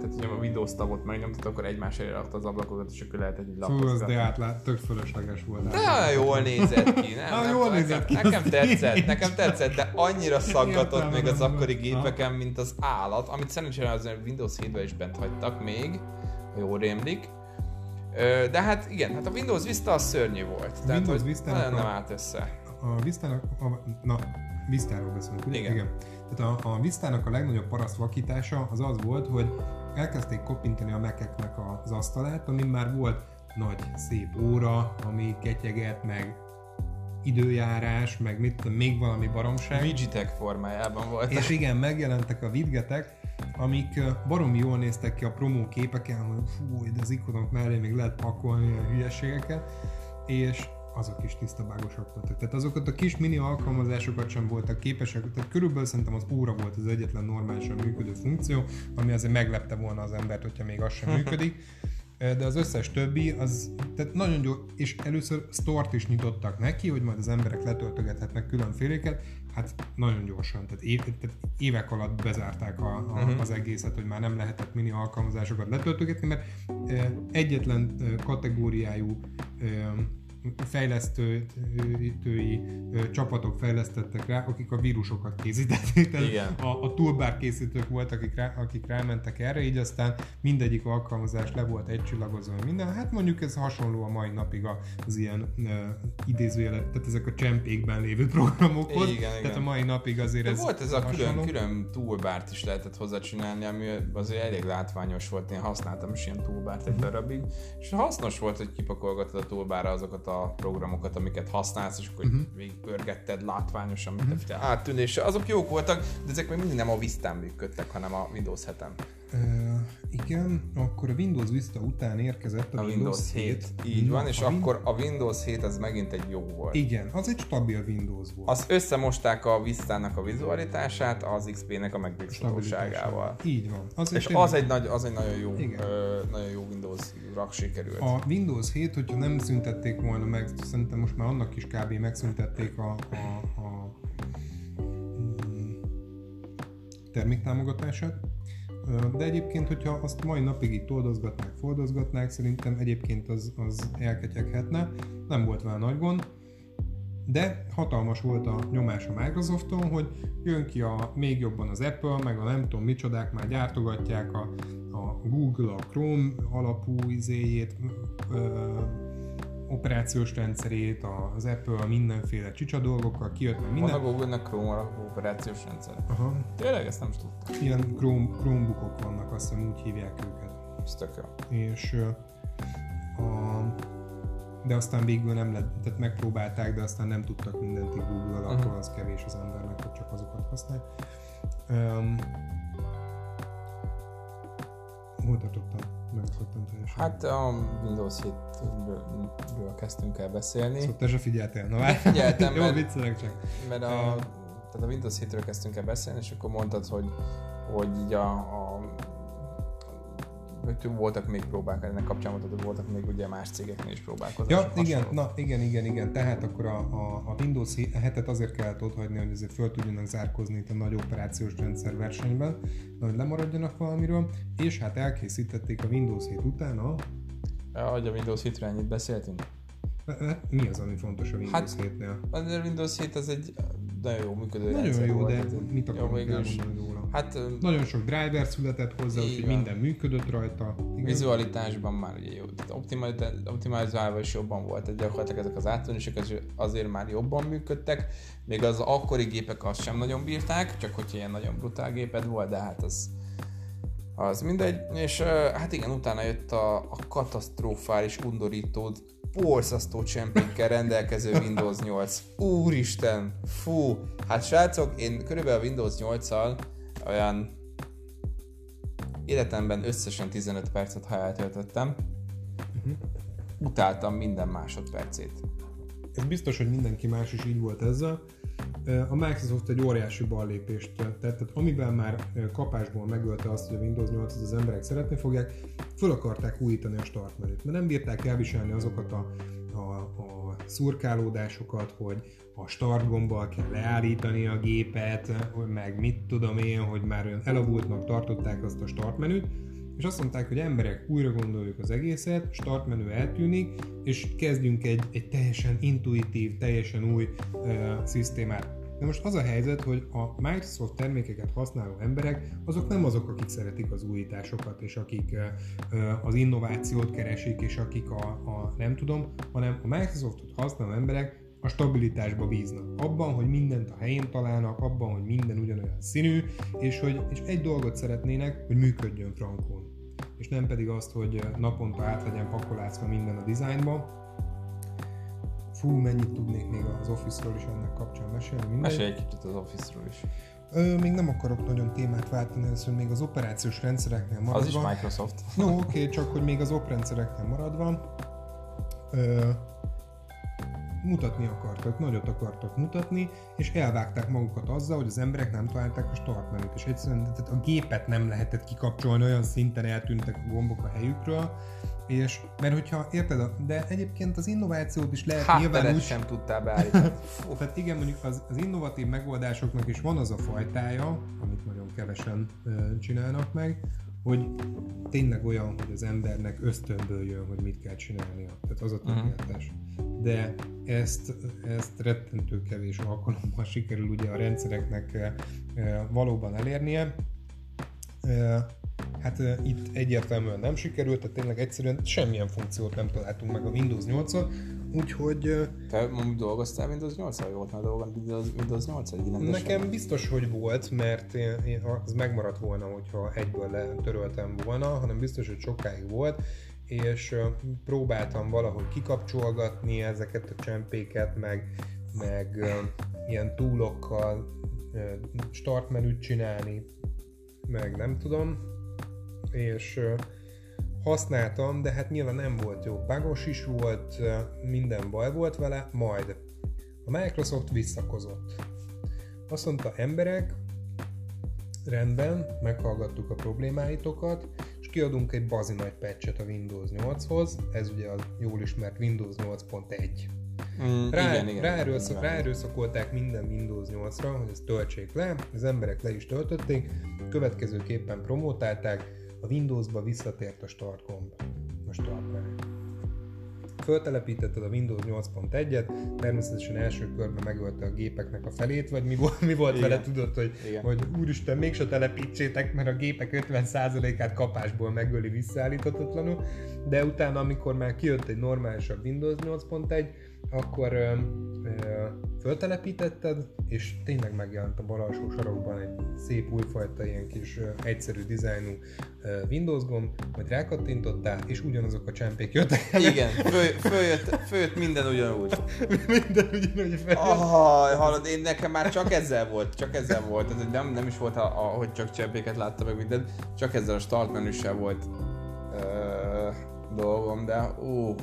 B: tehát, hogy a Windows tabot megnyomtad, akkor egymás elé rakta az ablakokat, és akkor lehet egy
A: az
B: lapot.
A: de átlát, tök fölösleges volt.
B: De olyan jól nézett ki, nem? [LAUGHS]
A: Ah,
B: nem
A: jól nézett ki,
B: nekem, tetszett,
A: tény.
B: nekem tetszett, de annyira szaggatott még az akkori gépeken, mint az állat, amit szerencsére az Windows 7-ben is bent hagytak még, ha jól rémlik. De hát igen, hát a Windows Vista az szörnyű volt. Tehát,
A: Windows Vista-nak
B: nagyon nem állt össze.
A: A Vistának, a, na, Vistáról beszélünk, ugye?
B: Igen.
A: Igen. Tehát a, a Vistának a legnagyobb paraszt vakítása az az volt, hogy elkezdték kopintani a mekeknek az asztalát, amin már volt nagy, szép óra, ami ketyeget, meg időjárás, meg mit tudom, még valami baromság.
B: Widgetek formájában volt.
A: És igen, megjelentek a widgetek, amik ö, baromi jól néztek ki a promó képeken, hogy fú, de az ikonok mellé még lehet pakolni a hülyeségeket, és azok is tisztabágosak voltak. Tehát azokat a kis mini alkalmazásokat sem voltak képesek, tehát körülbelül szerintem az óra volt az egyetlen normálisan működő funkció, ami azért meglepte volna az embert, hogyha még az sem [LAUGHS] működik. De az összes többi, az tehát nagyon gyors, és először stort is nyitottak neki, hogy majd az emberek letöltögethetnek különféléket, hát nagyon gyorsan, tehát, év, tehát évek alatt bezárták a, a,
B: Mhm.
A: az egészet, hogy már nem lehetett mini alkalmazásokat letöltögetni, mert egyetlen kategóriájú fejlesztői csapatok fejlesztettek rá, akik a vírusokat készítették. Tehát
B: Igen.
A: A, a toolbar készítők voltak, akik, rá, akik rámentek erre, így aztán mindegyik alkalmazás le volt egy csillagozó, minden. Hát mondjuk ez hasonló a mai napig az ilyen uh, idézőjelet, tehát ezek a csempékben lévő programokhoz.
B: Igen, igen.
A: Tehát a mai napig azért
B: De
A: ez
B: volt ez a külön,
A: hasonló.
B: külön toolbart is lehetett hozzá csinálni, ami azért elég látványos volt, én használtam is ilyen toolbart egy darabig, és hasznos volt, hogy kipakolgatod a toolbarra azokat a programokat, amiket használsz, és akkor uh-huh. végigpörgetted látványosan, mint uh-huh. a áttűnés. Azok jók voltak, de ezek még mindig nem a Vista-n működtek, hanem a Windows 7-en.
A: Uh, igen, akkor a Windows Vista után érkezett a,
B: A Windows 7, így
A: Na,
B: van, és
A: a Win-
B: akkor a Windows 7 az megint egy jó volt.
A: Igen, az egy stabil Windows volt.
B: Azt összemosták a Vista-nak a vizualitását az XP-nek a megbízhatóságával.
A: Így van. Az
B: És
A: tényleg-
B: az egy, nagy, az egy nagyon jó,
A: Igen.
B: ö, nagyon jó Windows rak sikerült.
A: A Windows 7, hogyha nem szüntették volna meg, szerintem most már annak is kb. megszüntették a, a, a mm, terméktámogatását. De egyébként, hogyha azt mai napig itt oldozgatnák, fordozgatnák, szerintem egyébként az, az elketyeghetne. Nem volt vele nagy gond. De hatalmas volt a nyomás a Microsofton, hogy jön ki a, még jobban az Apple, meg a nem tudom micsodák már gyártogatják a, a Google, a Chrome alapú izéjét, ö, operációs rendszerét, az Apple mindenféle csicsa dolgokkal kijött meg
B: Van
A: minden.
B: a Google-nek Chrome operációs rendszer.
A: Aha,
B: Tényleg ezt nem is tudtam.
A: ilyen Chrome, Chromebookok vannak, azt hiszem úgy hívják őket.
B: Ez tök jó.
A: És a, de aztán végül nem lett, tehát megpróbálták, de aztán nem tudtak mindent így Google
B: Mhm.
A: akkor az kevés az embernek, hogy csak azokat használ. Um, hol tartottam? Megakadtam teljesen.
B: Hát a Windows 7-ről kezdtünk el beszélni.
A: Szóval te se figyeltél, na várj.
B: Figyeltem, [LAUGHS]
A: Jó, viccelek csak.
B: Mert a, tehát a Windows 7-ről kezdtünk el beszélni, és akkor mondtad, hogy, hogy így a, a voltak még próbák ennek kapcsán, hogy voltak még ugye más cégeknél is próbálkozások.
A: Ja, igen, na igen, igen, igen. Tehát akkor a, a, a Windows 7-et azért kellett ott hagyni, hogy azért föl tudjanak zárkozni itt a nagy operációs rendszer versenyben, hogy lemaradjanak valamiről, és hát elkészítették a Windows 7 után a...
B: Ja, hogy a Windows 7-ről ennyit beszéltünk.
A: Mi az, ami fontos a Windows
B: Hát,
A: 7-nél?
B: A Windows 7 az egy nagyon jó működő
A: Nagyon jó,
B: volt.
A: de mit akarunk
B: is.
A: elmondani róla?
B: Hát
A: Nagyon sok driver született hozzá, úgyhogy minden működött rajta. Igen.
B: vizualitásban már ugye jó, tehát optimali- optimalizálva is jobban volt, tehát gyakorlatilag ezek az átvenések azért már jobban működtek, még az akkori gépek azt sem nagyon bírták, csak hogy ilyen nagyon brutál géped volt, de hát az, az mindegy, és hát igen, utána jött a, a katasztrofális, undorító, borzasztó csempékkel rendelkező Windows 8. Úristen, fú, hát srácok, én körülbelül a Windows 8-al olyan életemben összesen 15 percet, ha eltöltöttem. Utáltam minden másodpercét.
A: Ez biztos, hogy mindenki más is így volt ezzel. A Microsoft egy óriási ballépést tett, tehát amivel már kapásból megölte azt, hogy a Windows 8 az emberek szeretni fogják, föl akarták újítani a start menüt, mert nem bírták elviselni azokat a, a, a szurkálódásokat, hogy a start gombbal kell leállítani a gépet, meg mit tudom én, hogy már elavultnak tartották azt a start menüt, és azt mondták, hogy emberek, újra gondoljuk az egészet, start menü eltűnik, és kezdjünk egy, egy teljesen intuitív, teljesen új uh, szisztémát. De most az a helyzet, hogy a Microsoft termékeket használó emberek, azok nem azok, akik szeretik az újításokat, és akik az innovációt keresik, és akik a, a nem tudom, hanem a Microsoftot használó emberek a stabilitásba bíznak. Abban, hogy mindent a helyén találnak, abban, hogy minden ugyanolyan színű, és hogy és egy dolgot szeretnének, hogy működjön frankon. És nem pedig azt, hogy naponta át legyen pakolászva minden a dizájnba. Fú, mennyit tudnék még az Office-ról is ennek kapcsán mesélni. Mindegy.
B: Mesélj egy kicsit az Office-ról is.
A: Ö, még nem akarok nagyon témát váltani, először még az operációs rendszereknél maradva.
B: Az is Microsoft.
A: Jó, oké, csak hogy még az oprendszereknél maradva. Ö, mutatni akartak, nagyot akartak mutatni, és elvágták magukat azzal, hogy az emberek nem találták a start menüt, és egyszerűen tehát a gépet nem lehetett kikapcsolni, olyan szinten eltűntek a gombok a helyükről, és mert hogyha, érted, de egyébként az innovációt is lehet nyilván
B: Hátteret
A: úgy,
B: sem tudtál beállítani. [LAUGHS]
A: Tehát igen, mondjuk az, az innovatív megoldásoknak is van az a fajtája, amit nagyon kevesen ö, csinálnak meg, hogy tényleg olyan, hogy az embernek ösztönből jön, hogy mit kell csinálnia. Tehát az a tökéletes. De ezt, ezt rettentő kevés alkalommal sikerül ugye a rendszereknek ö, ö, valóban elérnie. Hát ö, itt egyértelműen nem sikerült, tehát tényleg egyszerűen semmilyen funkciót nem találtunk meg a Windows 8-on, úgyhogy ö,
B: Te mondjuk dolgoztál Windows 8-al? Volt már dolgod Windows, Windows 8 egy rendesen?
A: Nekem biztos, hogy volt, mert én, én, az megmaradt volna, hogyha egyből letöröltem volna, hanem biztos, hogy sokáig volt, és ö, próbáltam valahogy kikapcsolgatni ezeket a csempéket, meg, meg ö, ilyen túlokkal ö, start menüt csinálni, meg nem tudom, és használtam, de hát nyilván nem volt jó. Bugos is volt, minden baj volt vele, majd a Microsoft visszakozott. Azt mondta, emberek, rendben, meghallgattuk a problémáitokat, és kiadunk egy bazi nagy patchet a Windows 8-hoz, ez ugye a jól ismert Windows 8.1.
B: Mm,
A: Rá,
B: igen, igen.
A: ráerőszak,
B: igen.
A: ráerőszakolták minden Windows 8-ra, hogy ezt töltsék le, az emberek le is töltötték, következőképpen promotálták, a Windowsba visszatért a start gomb, a start menü. Föltelepítetted a Windows 8.1-et, természetesen első körben megölte a gépeknek a felét, vagy mi volt, mi volt
B: Igen.
A: vele, tudod, hogy,
B: Igen.
A: hogy úristen, mégse telepítsétek, mert a gépek 50%-át kapásból megöli visszaállíthatatlanul, de utána, amikor már kijött egy normálisabb Windows 8.1, akkor ö, ö, föltelepítetted, és tényleg megjelent a bal alsó sarokban egy szép újfajta ilyen kis uh, egyszerű dizájnú uh, Windows gomb, majd rákattintottál, és ugyanazok a csempék jöttek el.
B: Igen, [LAUGHS] föl, följött, följött minden ugyanúgy.
A: Minden ugyanúgy fel.
B: Ah, hallod, én nekem már csak ezzel volt, csak ezzel volt. Ez nem, nem is volt, a, a, hogy csak csempéket láttam meg mindent, csak ezzel a start menüssel volt uh, dolgom, de uh,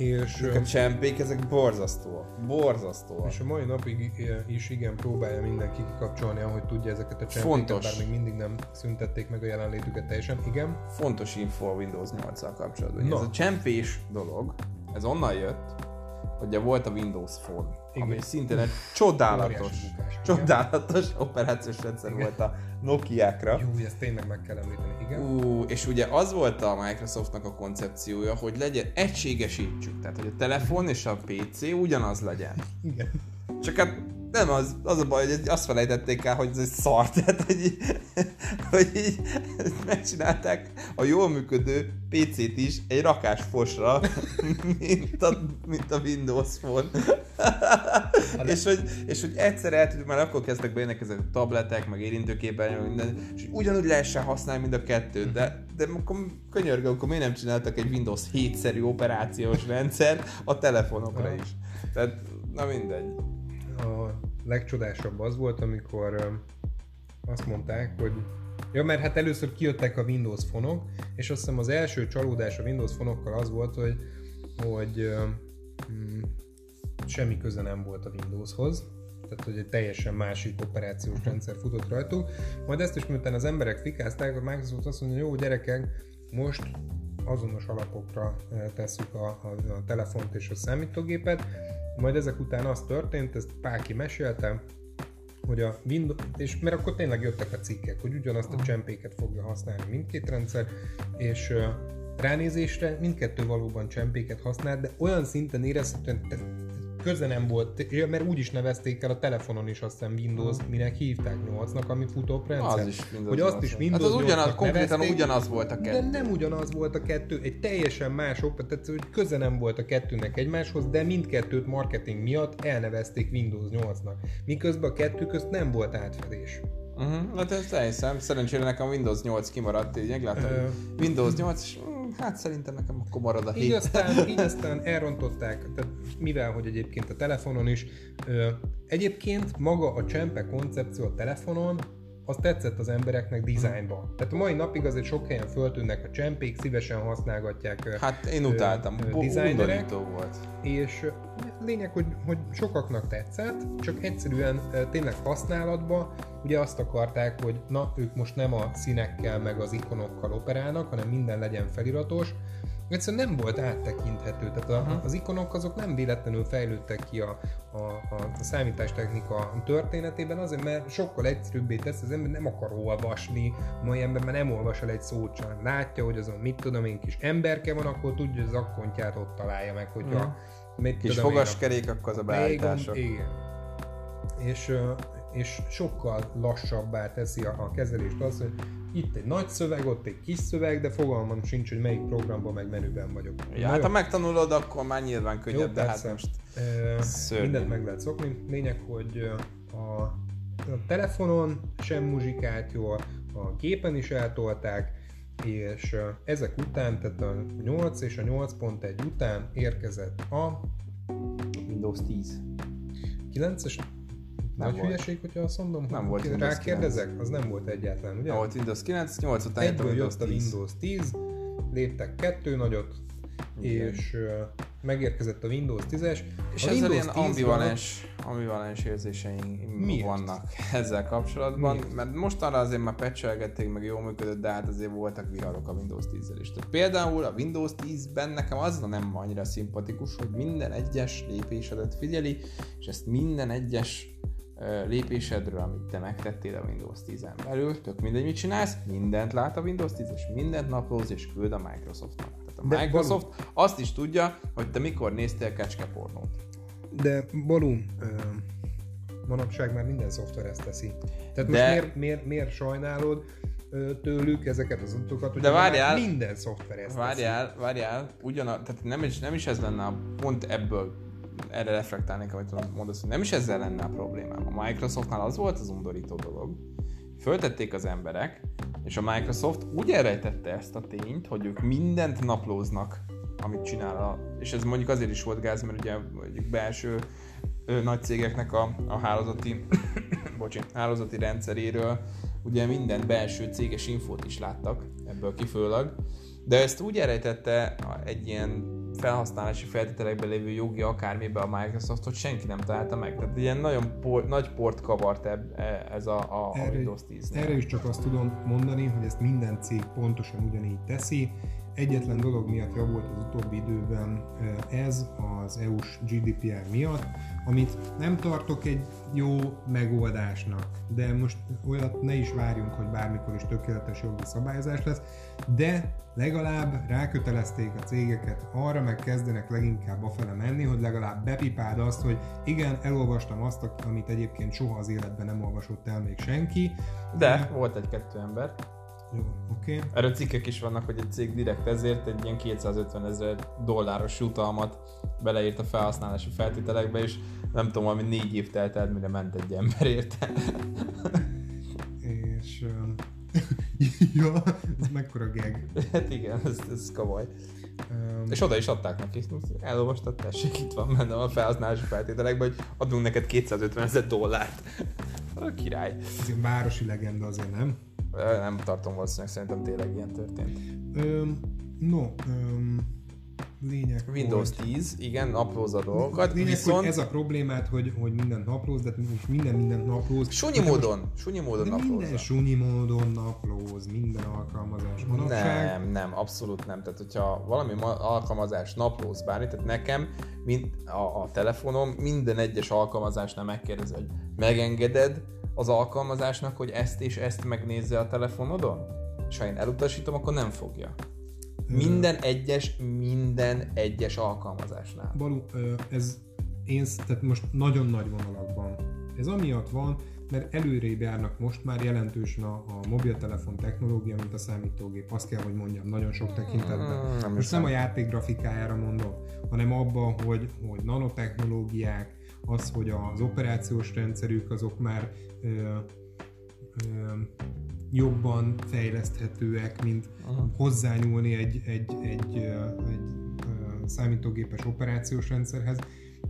A: És,
B: ezek a csempék, ezek borzasztóak. Borzasztóak.
A: és a mai napig is igen próbálja mindenki kikapcsolni, ahogy tudja ezeket a csempéket,
B: Fontos.
A: bár még mindig nem szüntették meg a jelenlétüket teljesen. Igen,
B: fontos info a Windows 8-al kapcsolatban.
A: Na.
B: Ez a csempés dolog, ez onnan jött, ugye volt a Windows Phone,
A: Igen.
B: ami szintén egy csodálatos,
A: bukás, igen.
B: csodálatos operációs rendszer volt a Nokia-kra.
A: jó, ezt tényleg meg kell említeni, igen.
B: Ú, és ugye az volt a Microsoftnak a koncepciója, hogy legyen, egységesítsük, tehát hogy a telefon és a PC ugyanaz legyen.
A: Igen.
B: Csak hát nem az, az a baj, hogy azt felejtették el, hogy ez egy szar, [LAUGHS] tehát hogy így, hogy így megcsinálták a jól működő PC-t is egy rakás fosra, [LAUGHS] mint a, mint a Windows Phone. [LAUGHS] és, hogy, és hogy egyszer el tudjuk, már akkor kezdtek bejönnek ezek a tabletek, meg érintőképernyők, minden, és hogy ugyanúgy lehessen használni mind a kettőt, de, de akkor könyörgöm, akkor miért nem csináltak egy Windows 7-szerű operációs rendszer a telefonokra is. Tehát, na mindegy.
A: A legcsodásabb az volt, amikor azt mondták, hogy Ja, mert hát először kijöttek a Windows fonok, és azt hiszem az első csalódás a Windows fonokkal az volt, hogy, hogy mm, semmi köze nem volt a Windowshoz, tehát hogy egy teljesen másik operációs rendszer futott rajtuk. Majd ezt is miután az emberek fikázták, a Microsoft azt mondja, jó gyerekek, most azonos alapokra tesszük a, a, a telefont és a számítógépet, majd ezek után az történt, ezt Páki mesélte, hogy a Windows, és mert akkor tényleg jöttek a cikkek, hogy ugyanazt a csempéket fogja használni mindkét rendszer, és ránézésre mindkettő valóban csempéket használ, de olyan szinten érezhetően köze nem volt, mert úgy is nevezték el a telefonon is azt hiszem Windows, minek hívták 8-nak, ami futórendszer.
B: Az is Windows
A: hogy azt is
B: 8-nak.
A: Windows
B: Hát az ugyanaz,
A: 8-nak
B: konkrétan
A: nevezték,
B: ugyanaz volt a
A: de
B: kettő.
A: nem ugyanaz volt a kettő, egy teljesen más operáció, hogy köze nem volt a kettőnek egymáshoz, de mindkettőt marketing miatt elnevezték Windows 8-nak. Miközben a kettő közt nem volt átfedés.
B: Uh-huh. Hát ezt elhiszem. Szerencsére nekem Windows 8 kimaradt, így meglátom.
A: Ö.
B: Windows 8, és hát szerintem nekem akkor marad a
A: Így
B: 7.
A: aztán, [LAUGHS] így aztán elrontották, tehát mivel, hogy egyébként a telefonon is. Ö, egyébként maga a csempe koncepció a telefonon, az tetszett az embereknek dizájnba. Tehát a mai napig azért sok helyen föltűnnek a csempék, szívesen használgatják
B: Hát én utáltam. undorító volt.
A: és lényeg, hogy, hogy sokaknak tetszett, csak egyszerűen tényleg használatban ugye azt akarták, hogy na, ők most nem a színekkel meg az ikonokkal operálnak, hanem minden legyen feliratos, Egyszerűen nem volt áttekinthető, tehát a,
B: Mhm.
A: az ikonok azok nem véletlenül fejlődtek ki a, a, a, a számítástechnika történetében, azért mert sokkal egyszerűbbé tesz, az ember nem akar olvasni, mai ember már nem olvas el egy szót sem, látja, hogy azon mit tudom én, kis emberke van, akkor tudja, hogy az akkontját ott találja meg, hogyha
B: Mhm.
A: mit
B: Kis
A: tudom én, a-
B: fogaskerék, akkor az a beállítások.
A: Igen. És, és sokkal lassabbá teszi a, a kezelést az, hogy itt egy nagy szöveg, ott egy kis szöveg, de fogalmam sincs, hogy melyik programban meg menüben vagyok.
B: Ja, hát ha megtanulod, akkor már nyilván könnyebb,
A: Jó,
B: de hát most Szörnyű.
A: mindent meg lehet szokni. Lényeg, hogy a, a telefonon sem muzsikált jól, a gépen is eltolták, és ezek után, tehát a 8 és a 8.1 után érkezett a
B: Windows 10.
A: 9-es nagy
B: volt.
A: hülyeség, hogyha azt mondom,
B: Nem volt Windows
A: rákérdezek, az nem volt egyáltalán, ugye?
B: Ja. Volt Windows 9, 8 után jött a
A: Egyből
B: Windows
A: jött a
B: 10.
A: Windows 10, léptek kettő nagyot,
B: Igen.
A: és uh, megérkezett a Windows 10-es.
B: És
A: a
B: ezzel
A: Windows
B: ilyen
A: 10
B: ambivalens, ambivalens érzéseink
A: Miért?
B: vannak [LAUGHS] ezzel kapcsolatban,
A: Miért?
B: mert mostanra azért már patchelgették, meg jól működött, de hát azért voltak viharok a Windows 10-zel is. Tehát például a Windows 10-ben nekem az nem annyira szimpatikus, hogy minden egyes lépésedet figyeli, és ezt minden egyes lépésedről, amit te megtettél a Windows 10-en belül, tök mindegy, mit csinálsz, mindent lát a Windows 10, és mindent naplóz és küld a Microsoftnak. Tehát a
A: De
B: Microsoft azt is tudja, hogy te mikor néztél kecskepornót.
A: De Balú, uh, manapság már minden szoftver ezt teszi. Tehát most
B: De-
A: miért, miért, miért sajnálod tőlük ezeket az adatokat, hogy
B: De várjál.
A: minden szoftver ezt teszi.
B: Várjál, várjál, ugyan, tehát nem is, nem is ez lenne a pont ebből erre reflektálnék, amit mondasz, hogy nem is ezzel lenne a problémám. A Microsoftnál az volt az undorító dolog, föltették az emberek, és a Microsoft úgy elrejtette ezt a tényt, hogy ők mindent naplóznak, amit csinál. A, és ez mondjuk azért is volt gáz, mert ugye mondjuk belső ö, nagy cégeknek a, a hálózati, [COUGHS] bocsi, hálózati rendszeréről ugye minden belső céges infót is láttak ebből kifőleg, de ezt úgy elrejtette egy ilyen felhasználási feltételekben lévő jogi akármibe a Microsoft, hogy senki nem találta meg. Tehát ilyen nagyon por, nagy port kavart e, ez a, a,
A: erre,
B: a Windows 10
A: Erre is csak azt tudom mondani, hogy ezt minden cég pontosan ugyanígy teszi. Egyetlen dolog miatt javult az utóbbi időben ez az EU-s GDPR miatt, amit nem tartok egy jó megoldásnak, de most olyat ne is várjunk, hogy bármikor is tökéletes jogi szabályozás lesz, de legalább rákötelezték a cégeket arra, meg kezdenek leginkább afele menni, hogy legalább bepipáld azt, hogy igen, elolvastam azt, amit egyébként soha az életben nem olvasott el még senki.
B: De, de volt egy-kettő ember.
A: Jó, oké. Okay.
B: Erről cikkek is vannak, hogy egy cég direkt ezért egy ilyen 250 ezer dolláros jutalmat beleírt a felhasználási feltételekbe, és nem tudom, valami négy év telt el, mire ment egy ember érte.
A: és... Um, [LAUGHS] ja, ez mekkora gag.
B: Hát igen, ez, ez komoly. Um, és oda is adták neki, elolvastad, tessék, itt van benne a felhasználási feltételekben, hogy adunk neked 250 ezer dollárt. [LAUGHS] A király.
A: Ez egy városi legenda azért, nem?
B: Nem tartom valószínűleg, szerintem tényleg ilyen történt.
A: Um, no, um, lényeg,
B: Windows hogy, 10, igen, naplóz a dolgokat,
A: lényeg, viszont... Hogy ez a problémát, hogy, hogy minden naplóz, de minden minden naplóz.
B: Sunyi módon, most, sunyi módon
A: naplóz. Minden sunyi módon naplóz, minden alkalmazás
B: manapság. Nem, nem, abszolút nem. Tehát, hogyha valami alkalmazás naplóz bármi, tehát nekem mint a, a telefonom minden egyes alkalmazásnál megkérdezi, hogy megengeded az alkalmazásnak, hogy ezt és ezt megnézze a telefonodon? És ha én elutasítom, akkor nem fogja. Minden egyes, minden egyes alkalmazásnál.
A: Balú, ez én, tehát most nagyon nagy vonalakban. Ez amiatt van, mert előrébb járnak most már jelentősen a, a mobiltelefon technológia, mint a számítógép. Azt kell, hogy mondjam, nagyon sok tekintetben. Mm, nem most nem a játék grafikájára mondom, hanem abban, hogy, hogy nanotechnológiák, az, hogy az operációs rendszerük azok már ö, ö, jobban fejleszthetőek, mint Aha. hozzányúlni egy, egy, egy, egy, egy számítógépes operációs rendszerhez,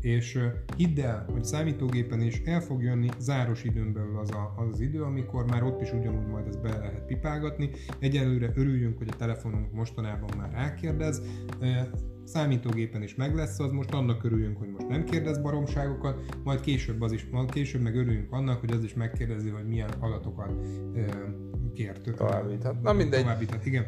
A: és hidd el, hogy számítógépen is el fog jönni záros időn belül az, a, az az idő, amikor már ott is ugyanúgy majd ezt be lehet pipálgatni. Egyelőre örüljünk, hogy a telefonunk mostanában már rákérdez, számítógépen is meg lesz az, most annak örüljünk, hogy most nem kérdez baromságokat, majd később, az is, majd később meg örüljünk annak, hogy az is megkérdezi, hogy milyen adatokat ö, kért.
B: Továbbíthat. Na mindegy.
A: Továbbíthat, igen.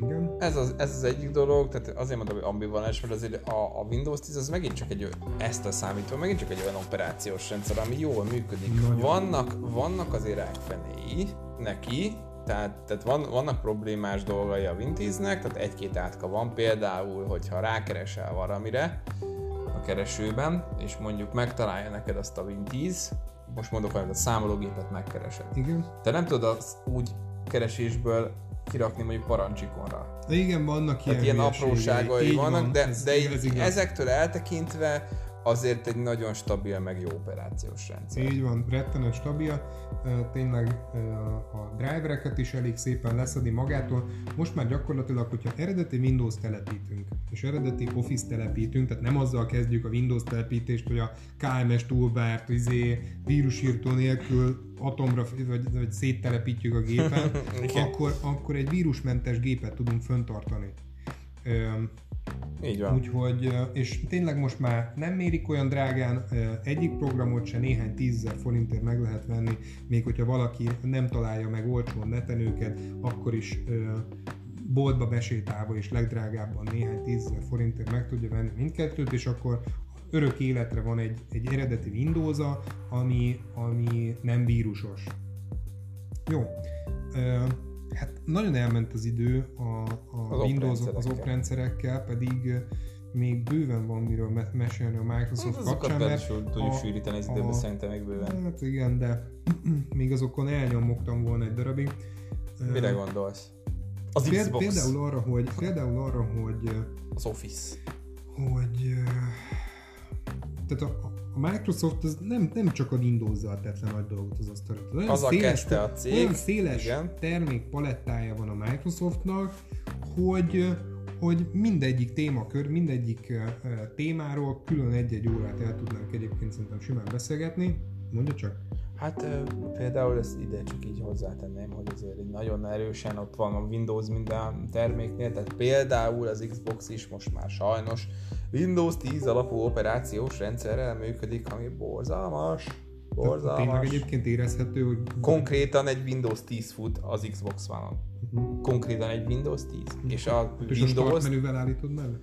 B: Igen. Ez az, ez az egyik dolog, tehát azért mondom, hogy ambivalens, mert azért a, a Windows 10 az megint csak egy, ezt a számító, megint csak egy olyan operációs rendszer, ami jól működik. Nagyon. Vannak, vannak azért rákfenéi neki, tehát, tehát van, vannak problémás dolgai a Win10-nek, tehát egy-két átka van, például, hogyha rákeresel valamire a keresőben, és mondjuk megtalálja neked azt a Win10, most mondok valamit, a számológépet megkeresed.
A: Igen.
B: Te nem tudod azt úgy keresésből kirakni mondjuk parancsikonra.
A: Igen, vannak ilyen,
B: ilyen apróságai vannak, van, de, ez, de ez ezektől eltekintve azért egy nagyon stabil, meg jó operációs rendszer.
A: Így van, rettenet stabil, tényleg a drivereket is elég szépen leszedi magától. Most már gyakorlatilag, hogyha eredeti Windows telepítünk, és eredeti Office telepítünk, tehát nem azzal kezdjük a Windows telepítést, hogy a KMS toolbart, izé, vírusírtó nélkül atomra vagy, vagy széttelepítjük a gépen, [LAUGHS] akkor, akkor egy vírusmentes gépet tudunk föntartani.
B: Így van.
A: Úgyhogy, és tényleg most már nem mérik olyan drágán, egyik programot se néhány tízezer forintért meg lehet venni, még hogyha valaki nem találja meg olcsón neten őket, akkor is boltba besétálva és legdrágábban néhány tízezer forintért meg tudja venni mindkettőt, és akkor örök életre van egy, egy eredeti windows ami, ami nem vírusos. Jó. Hát nagyon elment az idő a, a az Windows, az oprendszerekkel, pedig még bőven van miről me- mesélni a Microsoft hát kapcsán,
B: mert tudjuk sűríteni az időben, szerintem még bőven.
A: Hát igen, de [CLEARS THROAT] még azokon elnyomogtam volna egy darabig.
B: Mire gondolsz? Az
A: Péld, Xbox. Például arra, hogy, például arra, hogy
B: az Office.
A: Hogy tehát a, a Microsoft az nem, nem csak a Windows-zal tett le nagy dolgot az asztalra. Olyan
B: Azzal
A: széles-
B: kezdte a cég,
A: Olyan széles
B: igen.
A: termékpalettája van a Microsoftnak, hogy hogy mindegyik témakör, mindegyik témáról külön egy-egy órát el tudnánk egyébként szerintem simán beszélgetni. Mondja csak.
B: Hát például ezt ide csak így hozzátenném, hogy azért nagyon erősen ott van a Windows minden terméknél, tehát például az Xbox is most már sajnos Windows 10 alapú operációs rendszerrel működik, ami borzalmas.
A: Tehát
B: Borzalmas.
A: Tényleg egyébként érezhető, hogy...
B: Konkrétan egy Windows 10 fut az Xbox One-on.
A: Mhm.
B: Konkrétan egy Windows 10. És a
A: És a start
B: Windows...
A: menüvel állítod mellé?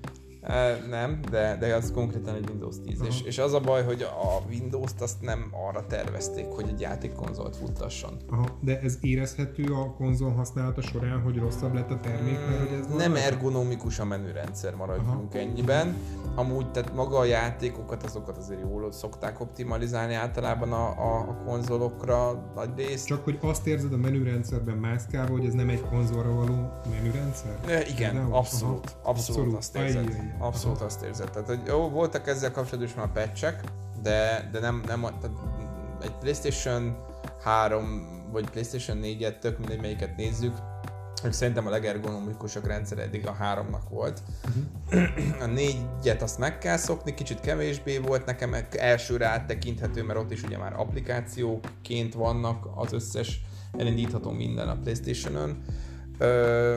B: Nem, de, de az konkrétan egy Windows 10.
A: Aha.
B: És, és az a baj, hogy a Windows-t azt nem arra tervezték, hogy egy játékkonzolt futtasson.
A: Aha, de ez érezhető a konzol használata során, hogy rosszabb lett a termék, mert hogy ez
B: Nem ergonomikus a menürendszer, maradjunk
A: Aha.
B: ennyiben. Amúgy, tehát maga a játékokat, azokat azért jól szokták optimalizálni általában a, a, a konzolokra nagy részt.
A: Csak hogy azt érzed a menürendszerben mászkálva, hogy ez nem egy konzolra való menürendszer?
B: E, igen,
A: Például?
B: abszolút,
A: Aha.
B: abszolút,
A: Abszolút.
B: azt érzed.
A: Ajjajjaj.
B: Abszolút azt érzed. Tehát, hogy jó, voltak ezzel kapcsolatban is már patchek, de, de nem, nem, tehát egy PlayStation 3 vagy PlayStation 4-et, tök mindegy melyiket nézzük, hogy szerintem a legergonomikusabb rendszer eddig a háromnak volt.
A: Mhm.
B: A négyet azt meg kell szokni, kicsit kevésbé volt nekem elsőre áttekinthető, mert ott is ugye már applikációként vannak az összes elindítható minden a Playstation-ön. Ö,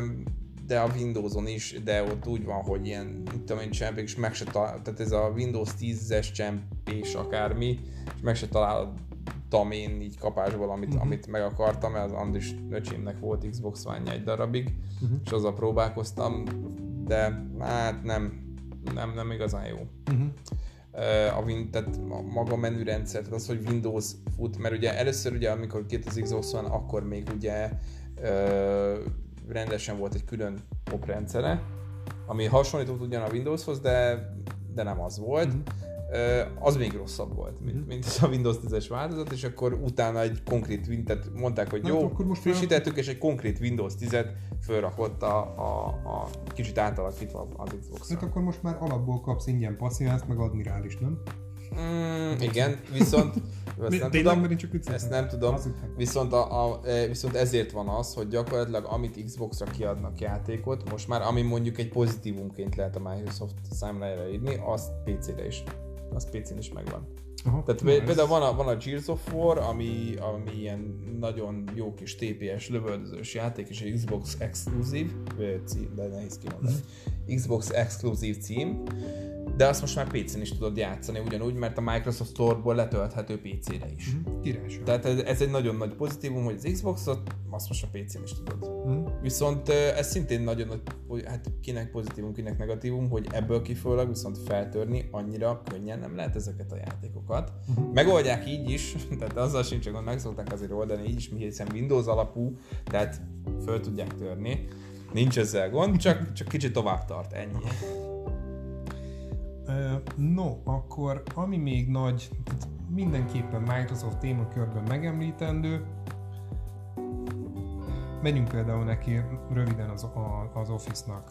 B: de a Windows-on is, de ott úgy van, hogy ilyen, mit tudom én, csempék, és meg se talál, tehát ez a Windows 10-es csempés akármi, és meg se találtam én így kapásból, amit, uh-huh. amit meg akartam, mert az Andris öcsémnek volt Xbox one egy darabig, uh-huh. és azzal próbálkoztam, de hát nem, nem, nem igazán jó.
A: Uh-huh.
B: A Win, tehát a maga menürendszer, tehát az, hogy Windows fut, mert ugye először ugye, amikor két az Xbox van, akkor még ugye ö, rendesen volt egy külön op rendszere, ami hasonlított ugyan a Windowshoz, de, de nem az volt.
A: Mhm.
B: Ö, az még rosszabb volt, mint, mint ez a Windows 10-es változat, és akkor utána egy konkrét tehát mondták, hogy
A: Hát
B: jó,
A: akkor most
B: frissítettük, és egy konkrét Windows 10-et fölrakott a, a, a kicsit átalakítva az Xbox-ra.
A: Hát akkor most már alapból kapsz ingyen passziánzt, meg admirális, nem?
B: Mm, igen, viszont [LAUGHS] ezt nem tudom,
A: csak
B: ezt nem tudom,
A: Azt
B: viszont, a, a, e, viszont ezért van az, hogy gyakorlatilag amit Xbox-ra kiadnak játékot, most már ami mondjuk egy pozitívumként lehet a Microsoft számlájára írni, az PC-re is, az PC-n is megvan.
A: Aha,
B: Tehát
A: ez-
B: például van a, van a Gears of War, ami, ami ilyen nagyon jó kis TPS lövöldözős játék, és egy Xbox exkluzív cím, de nehéz kimondani. Xbox exkluzív cím, de azt most már PC-n is tudod játszani, ugyanúgy, mert a Microsoft Store-ból letölthető PC-re is.
A: Mhm, Királyság.
B: Tehát ez, ez egy nagyon nagy pozitívum, hogy az Xboxot azt most a PC-n is tudod.
A: Mhm.
B: Viszont ez szintén nagyon nagy, hogy hát kinek pozitívum, kinek negatívum, hogy ebből kifolyólag viszont feltörni annyira könnyen nem lehet ezeket a játékokat.
A: Mhm.
B: Megoldják így is, [LAUGHS] tehát azzal sincs gond, meg szokták azért oldani így is, hiszen Windows alapú, tehát föl tudják törni. Nincs ezzel gond, csak, csak kicsit tovább tart, ennyi.
A: No, akkor ami még nagy, mindenképpen Microsoft témakörben megemlítendő, menjünk például neki röviden az, a, az Office-nak.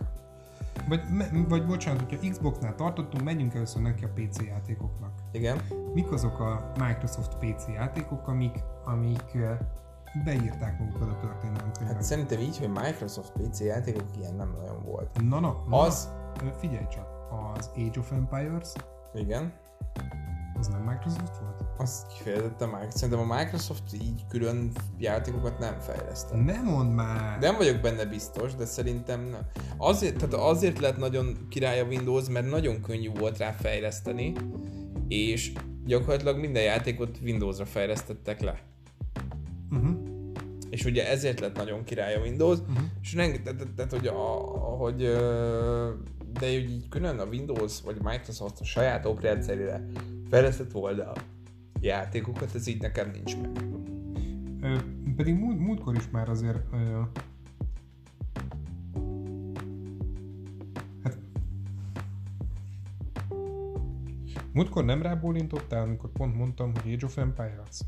A: Vagy, vagy bocsánat, hogyha Xbox-nál tartottunk, menjünk először neki a PC játékoknak.
B: Igen.
A: Mik azok a Microsoft PC játékok, amik, amik beírták magukat a történelemkönyvbe?
B: Hát szerintem így, hogy Microsoft PC játékok ilyen nem nagyon volt.
A: na, na, na,
B: Az,
A: Figyelj csak, az Age of Empires,
B: igen,
A: az nem Microsoft volt?
B: az kifejezetten Microsoft. Szerintem a Microsoft így külön játékokat nem fejlesztett.
A: Nem mondd már!
B: Nem vagyok benne biztos, de szerintem nem. Azért, tehát azért lett nagyon király a Windows, mert nagyon könnyű volt rá fejleszteni, és gyakorlatilag minden játékot Windowsra fejlesztettek le.
A: Uh-huh.
B: És ugye ezért lett nagyon király a Windows,
A: Uh-huh.
B: és rengeteg, tehát, tehát hogy, a, hogy de hogy így külön a Windows vagy Microsoft a saját oprendszerére fejlesztett volna a játékokat, ez így nekem nincs meg.
A: Ö, pedig múlt, múltkor is már azért ö, hát múltkor nem rábólintottál, amikor pont mondtam, hogy Age of Empires?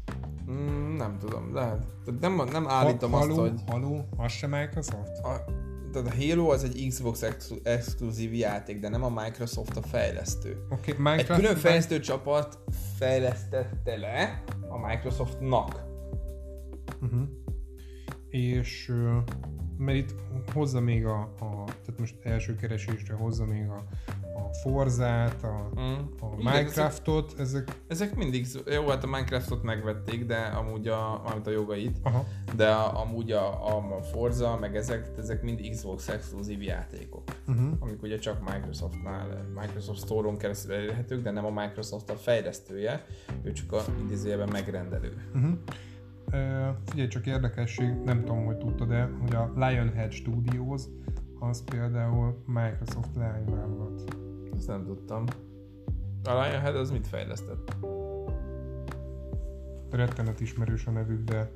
B: Mm, nem tudom, lehet. Nem, nem állítom
A: ha,
B: azt,
A: haló,
B: hogy...
A: Haló, az sem Microsoft?
B: A, tehát a Halo az egy Xbox exklu- exkluzív játék, de nem a Microsoft a fejlesztő.
A: Oké,
B: Egy
A: Minecraft...
B: külön fejlesztő csapat fejlesztette le a Microsoftnak.
A: Uh-huh. És mert itt hozza még a, a, tehát most első keresésre hozza még a, a Forzát, a,
B: Mm.
A: a Minecraftot, ezek,
B: Ezek mindig, jó, hát a Minecraftot megvették, de amúgy a, mármint a jogait,
A: aha,
B: de a, amúgy a, a Forza, meg ezek, ezek mind Xbox exkluzív játékok.
A: uh-huh.
B: amik ugye csak Microsoftnál, Microsoft Store-on keresztül elérhetők, de nem a Microsoft a fejlesztője, ő csak a idézőjelben megrendelő.
A: Uh-huh. Uh, figyelj, csak érdekesség, nem tudom, hogy tudtad de hogy a Lionhead Studios az például Microsoft leányvállalat.
B: Ezt nem tudtam. A Lionhead az mit fejlesztett?
A: Rettenet ismerős a nevük, de...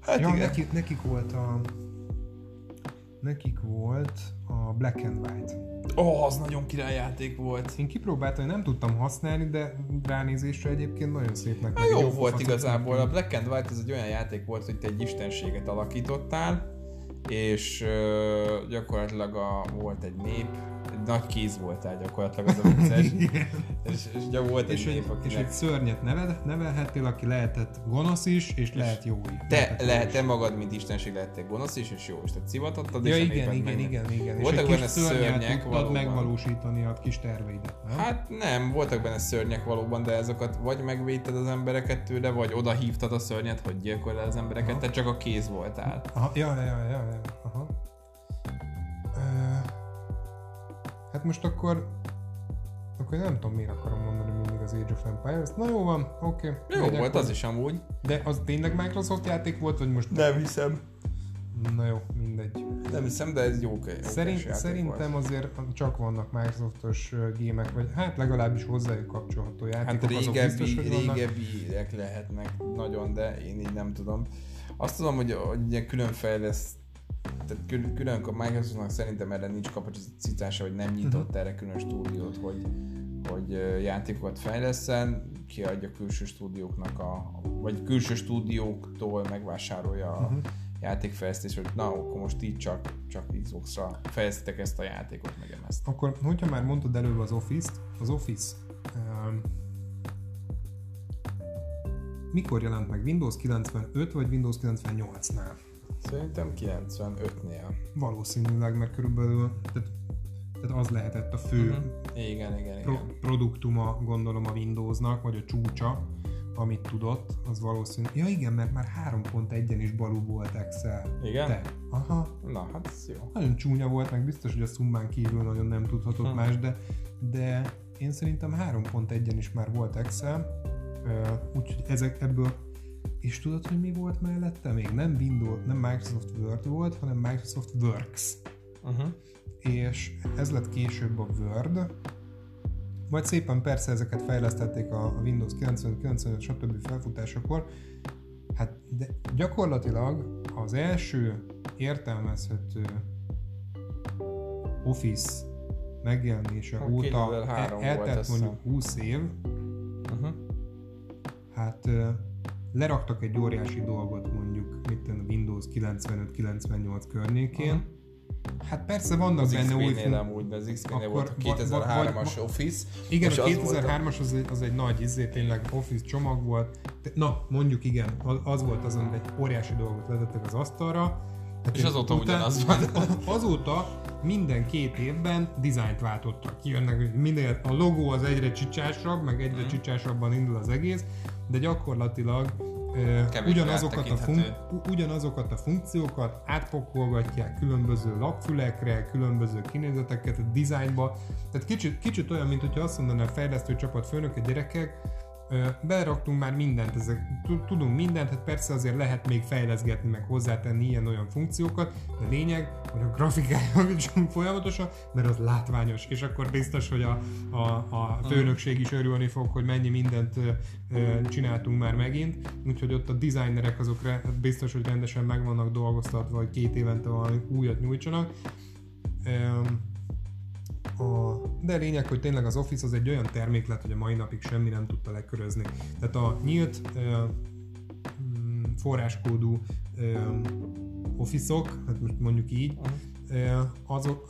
B: Hát
A: ja, nekik, nekik volt a... Nekik volt a Black and White.
B: Ó, oh, az nagyon királyjáték volt.
A: Én kipróbáltam, hogy nem tudtam használni, de ránézésre egyébként nagyon szépnek.
B: Na,
A: meg
B: jó
A: egy
B: volt igazából. A. Black and White ez egy olyan játék volt, hogy te egy istenséget alakítottál, és ö, gyakorlatilag a, volt egy nép, nagy kéz voltál gyakorlatilag az a vicces, [LAUGHS] és, és ugye volt egy
A: és,
B: nép,
A: egy, és
B: akinek
A: egy szörnyet neved, nevelhettél, aki lehetett gonosz is, és lehet jó is.
B: te lehet, te magad, mint istenség lehettél gonosz is, és jó is. Tehát szivatottad,
A: Ja,
B: és
A: igen, igen,
B: meg-
A: igen, igen.
B: Voltak
A: és
B: benne szörnyek valóban.
A: megvalósítani a kis terveidet, nem?
B: Hát nem, voltak benne szörnyek valóban, de ezeket vagy megvédted az embereket tőle, vagy oda hívtad a szörnyet, hogy gyilkolj le az embereket, te csak a kéz voltál.
A: Aha, ja, ja, ja, ja, aha. Most akkor akkor nem tudom, miért akarom mondani mindig az Age of Empires. Na jó van, oké.
B: Jó
A: Legyen
B: volt
A: akkor.
B: az is amúgy.
A: De az tényleg Microsoft játék volt, vagy most...
B: Nem hiszem.
A: Na jó, mindegy.
B: Nem hiszem, de ez jó, jó
A: Szerint, szerintem
B: volt.
A: azért csak vannak Microsoftos gémek, vagy hát legalábbis hozzájuk kapcsolható játékok,
B: Hát
A: azok
B: régebbi,
A: biztos, hogy
B: régebbiek lehetnek nagyon, de én így nem tudom. Azt tudom, hogy, hogy ilyen külön fejleszt tehát külön, külön a Microsoftnak szerintem erre nincs kapacitása, hogy nem nyitott
A: Mhm.
B: erre külön stúdiót, hogy, hogy játékokat fejleszen, kiadja külső stúdióknak a, vagy külső stúdióktól megvásárolja a
A: Mhm.
B: játékfejlesztést, hogy na, akkor most így csak, csak Xbox-ra fejlesztek ezt a játékot, meg ezt.
A: Akkor, hogyha már mondtad előbb az Office-t, az Office um, mikor jelent meg? Windows 95 vagy Windows 98-nál?
B: Szerintem 95-nél.
A: Valószínűleg, mert körülbelül tehát, tehát az lehetett a fő
B: Mhm. Igen, igen,
A: pro,
B: igen.
A: produktuma, gondolom a Windowsnak, vagy a csúcsa, amit tudott, az valószínű. Ja igen, mert már 3.1-en is balú volt Excel.
B: Igen?
A: Te. Aha.
B: Na, hát ez jó.
A: Nagyon csúnya volt, meg biztos, hogy a szummán kívül nagyon nem tudhatott
B: Hm.
A: más, de, de én szerintem 3.1-en is már volt Excel, úgyhogy ezek ebből és tudod, hogy mi volt mellette? Még nem Windows, nem Microsoft Word volt, hanem Microsoft Works.
B: Uh-huh.
A: És ez lett később a Word, majd szépen persze ezeket fejlesztették a a Windows 95, 95, stb. felfutásakor, hát de gyakorlatilag az első értelmezhető Office megjelenése
B: Hát
A: óta
B: 2003
A: el-
B: volt,
A: eltelt mondjuk 20 év,
B: Uh-huh.
A: hát leraktak egy óriási dolgot mondjuk tudom, a Windows 95-98 környékén,
B: Aha.
A: Hát persze vannak
B: Az
A: benne új fun-
B: amúgy, de az
A: Akkor
B: volt a
A: va- va-
B: 2003-as
A: vagy-
B: Office.
A: Igen, a
B: az volt
A: 2003-as az egy, az egy nagy izé, tényleg Office csomag volt. Na, mondjuk igen, az, az volt azon, hogy egy óriási dolgot letettek az asztalra. Hát
B: És azóta ugyanaz van. [LAUGHS]
A: Azóta minden két évben dizájnt váltottak. Kijönnek, minél a logó az egyre csicsásabb, meg egyre
B: Mhm.
A: csicsásabban indul az egész, de gyakorlatilag
B: Kevésbé
A: ugyanazokat, a fun- ugyanazokat a funkciókat átpakolgatják különböző lapfülekre, különböző kinézeteket a dizájnba. Tehát kicsit, kicsit olyan, mint hogyha azt mondaná a fejlesztő csapat főnök, gyerekek, ö, beraktunk már mindent, ezek, tu- tudunk mindent, hát persze azért lehet még fejleszgetni, meg hozzátenni ilyen-olyan funkciókat, de lényeg, hogy a grafikája [LAUGHS] javítsunk folyamatosan, mert az látványos, és akkor biztos, hogy a, a, a főnökség is örülni fog, hogy mennyi mindent ö, ö, csináltunk már megint, úgyhogy ott a designerek azok re- biztos, hogy rendesen meg vannak dolgoztatva, hogy két évente valami újat nyújtsanak. Öm, a, de lényeg, hogy tényleg az Office az egy olyan termék lett, hogy a mai napig semmi nem tudta lekörözni. Tehát a nyílt mm, forráskódú Office-ok, hát most mondjuk így, azok,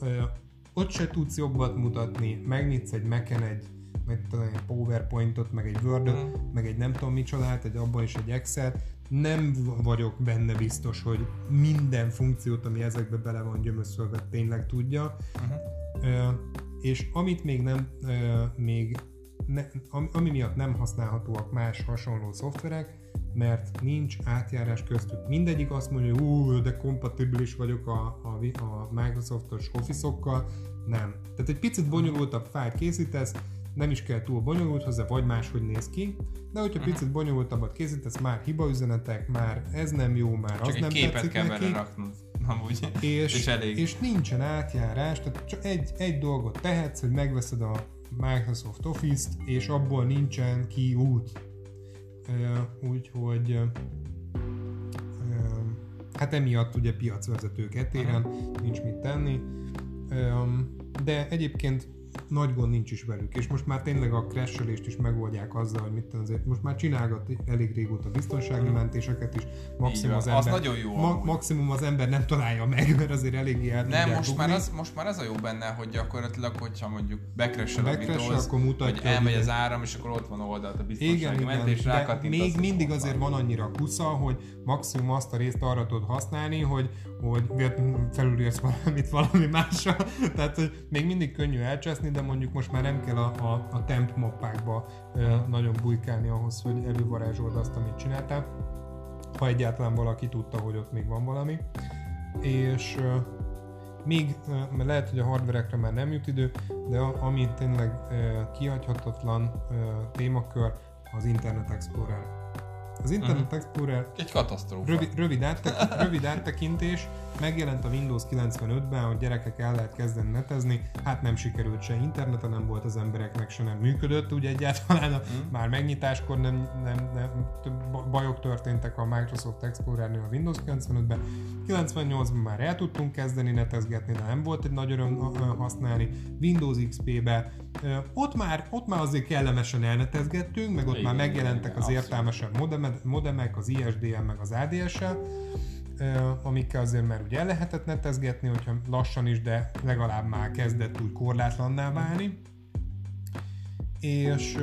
A: ott se tudsz jobbat mutatni, megnyitsz egy Mac-en egy, meg egy PowerPointot, meg egy word mm. meg egy nem tudom micsodát, egy abban is egy excel nem vagyok benne biztos, hogy minden funkciót, ami ezekbe bele van gyömöszölve, tényleg tudja. Uh-huh. És amit még nem, még ne, ami miatt nem használhatóak más hasonló szoftverek, mert nincs átjárás köztük. Mindegyik azt mondja, hogy ú, de kompatibilis vagyok a, a, a Microsoftos Office-okkal. Nem. Tehát egy picit bonyolultabb fájlt készítesz, nem is kell túl bonyolult hozzá, vagy máshogy néz ki, de hogyha uh-huh. picit bonyolultabbat készítesz, már hibaüzenetek, már ez nem jó, már
B: csak
A: az
B: egy
A: nem
B: képet
A: tetszik
B: kell
A: neki.
B: raknod. Amúgy.
A: És, és, elég. és nincsen átjárás, tehát csak egy, egy dolgot tehetsz, hogy megveszed a Microsoft Office-t, és abból nincsen ki út. Úgyhogy hát emiatt ugye piacvezetők etéren nincs mit tenni. De egyébként nagy gond nincs is velük, és most már tényleg a crashelést is megoldják azzal, hogy mit azért, most már csinálgat elég régóta biztonsági mentéseket is, maximum az, ember,
B: az nagyon jó.
A: Ma, maximum az ember nem találja meg, mert azért eléggé el
B: Nem, most már, az, most már az a jó benne, hogy gyakorlatilag, hogyha mondjuk bekressel a Windows,
A: akkor mutatja,
B: hogy elmegy az áram, és akkor ott van oldalt a biztonsági igen, mentés,
A: igen, de még mindig azért van annyira kusza, hogy maximum azt a részt arra tudod használni, hogy, hogy felülírsz valamit valami másra, [LAUGHS] tehát hogy még mindig könnyű elcseszni, de mondjuk most már nem kell a, a, a temp mappákba nagyon bujkálni ahhoz, hogy elővarázsold azt, amit csináltál, ha egyáltalán valaki tudta, hogy ott még van valami. És még, mert lehet, hogy a hardverekre már nem jut idő, de ami tényleg kihagyhatatlan témakör, az Internet Explorer az Internet uh-huh. Explorer
B: egy katasztrófa.
A: Rövid, rövid, áttek, rövid áttekintés, megjelent a Windows 95-ben, hogy gyerekek el lehet kezdeni netezni, hát nem sikerült se interneten, nem volt az embereknek, se nem működött, ugye egyáltalán. A, [LAUGHS] uh-huh. már megnyitáskor nem, nem, nem, bajok történtek a Microsoft Explorer-nél a Windows 95-ben, 98-ban már el tudtunk kezdeni netezgetni, de nem volt egy nagy öröm használni, Windows XP-be, ott már, ott már azért kellemesen elnetezgettünk, meg ott igen, már megjelentek igen, az értelmesebb modemek, modemek, az ISDN, meg az ADSL, amikkel azért már ugye el lehetett netezgetni, hogyha lassan is, de legalább már kezdett úgy korlátlanná válni. És,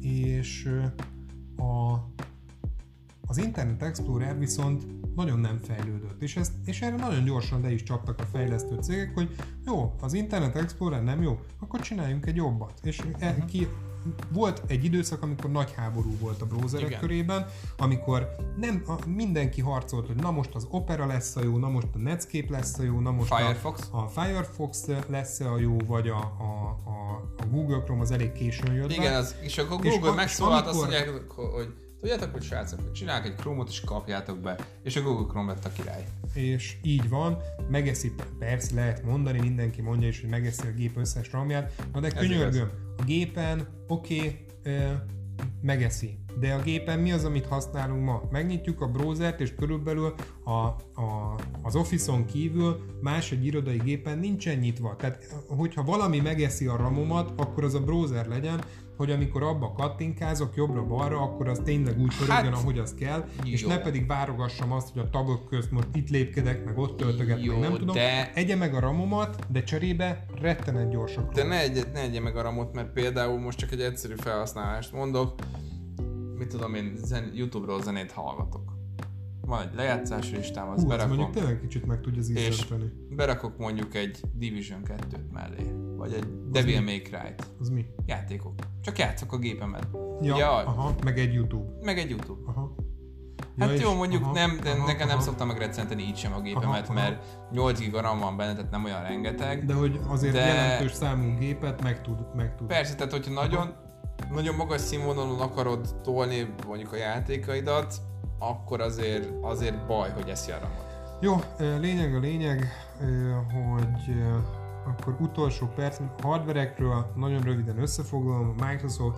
A: és a, az Internet Explorer viszont nagyon nem fejlődött, és, ezt, és erre nagyon gyorsan le is csaptak a fejlesztő cégek, hogy jó, az Internet Explorer nem jó, akkor csináljunk egy jobbat. És uh-huh. ki, volt egy időszak, amikor nagy háború volt a browserek Igen. körében, amikor nem a, mindenki harcolt, hogy na most az Opera lesz a jó, na most a Netscape lesz a jó, na most
B: Firefox.
A: A, a Firefox lesz a jó, vagy a, a, a, a Google Chrome az elég későn jött
B: Igen, az, és akkor Google megszólalt azt mondják, hogy Tudjátok, hogy srácok, hogy csinálják egy Chrome-ot és kapjátok be, és a Google Chrome lett a király.
A: És így van, megeszi, persze lehet mondani, mindenki mondja is, hogy megeszi a gép összes ramját, na de könyörgöm, a gépen, oké, okay, megeszi. De a gépen mi az, amit használunk ma? Megnyitjuk a browsert, és körülbelül a, a, az Office-on kívül más egy irodai gépen nincsen nyitva. Tehát, hogyha valami megeszi a ramomat, akkor az a browser legyen, hogy amikor abba kattinkázok jobbra-balra, akkor az tényleg úgy pörögjön, hát, ahogy az kell, jó. és ne pedig várogassam azt, hogy a tagok közt most itt lépkedek, meg ott töltöget, jó, nem tudom. De... Egye meg a ramomat, de cserébe rettenet gyorsak.
B: De ne egye, ne egye meg a ramot, mert például most csak egy egyszerű felhasználást mondok, mit tudom én, zen, YouTube-ról zenét hallgatok. Van egy lejátszási listám, az
A: Hú,
B: berakom.
A: mondjuk tényleg kicsit meg tudja az
B: És berakok mondjuk egy Division 2-t mellé. Vagy egy az Devil May Cry-t.
A: Az mi?
B: Játékok. Csak játszok a gépemen.
A: Ja, ja, aha, meg egy YouTube.
B: Meg egy YouTube. Aha. Ja, hát jó, mondjuk aha, nem, de aha, nekem aha. nem szoktam megrecenteni így sem a gépemet, aha, mert aha. 8 giga RAM van benne, tehát nem olyan rengeteg.
A: De hogy azért de... jelentős számú gépet meg tud. Meg tud.
B: Persze, tehát hogyha nagyon, nagyon magas színvonalon akarod tolni mondjuk a játékaidat, akkor azért, azért baj, hogy a ramot.
A: Jó, lényeg a lényeg, hogy akkor utolsó perc, hardverekről nagyon röviden összefoglalom, a Microsoft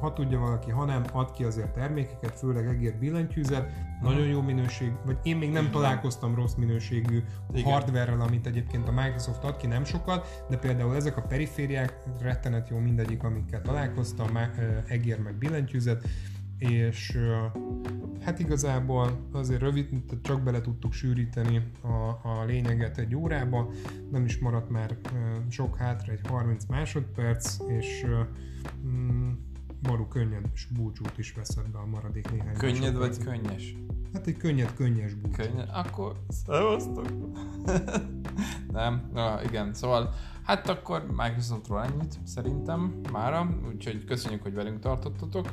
A: ha tudja valaki, ha nem, ad ki azért termékeket, főleg egér billentyűzet, nagyon jó minőség, vagy én még nem találkoztam rossz minőségű Igen. hardware amit egyébként a Microsoft ad ki, nem sokat, de például ezek a perifériák rettenet jó mindegyik, amikkel találkoztam, egér meg billentyűzet, és hát igazából azért rövid, tehát csak bele tudtuk sűríteni a, a lényeget egy órába, nem is maradt már sok hátra, egy 30 másodperc, és mm, Maru könnyed és búcsút is veszed be a maradék néhány
B: Könnyed vagy könnyes?
A: Hát egy könnyed, könnyes búcsú.
B: Könnyed? Akkor szevasztok! [LAUGHS] nem? Na, igen, szóval hát akkor Microsoftról ennyit szerintem mára, úgyhogy köszönjük, hogy velünk tartottatok.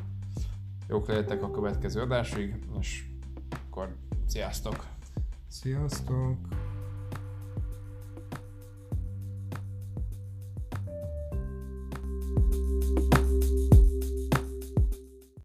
B: Jók legyetek a következő adásig, és akkor sziasztok!
A: Sziasztok!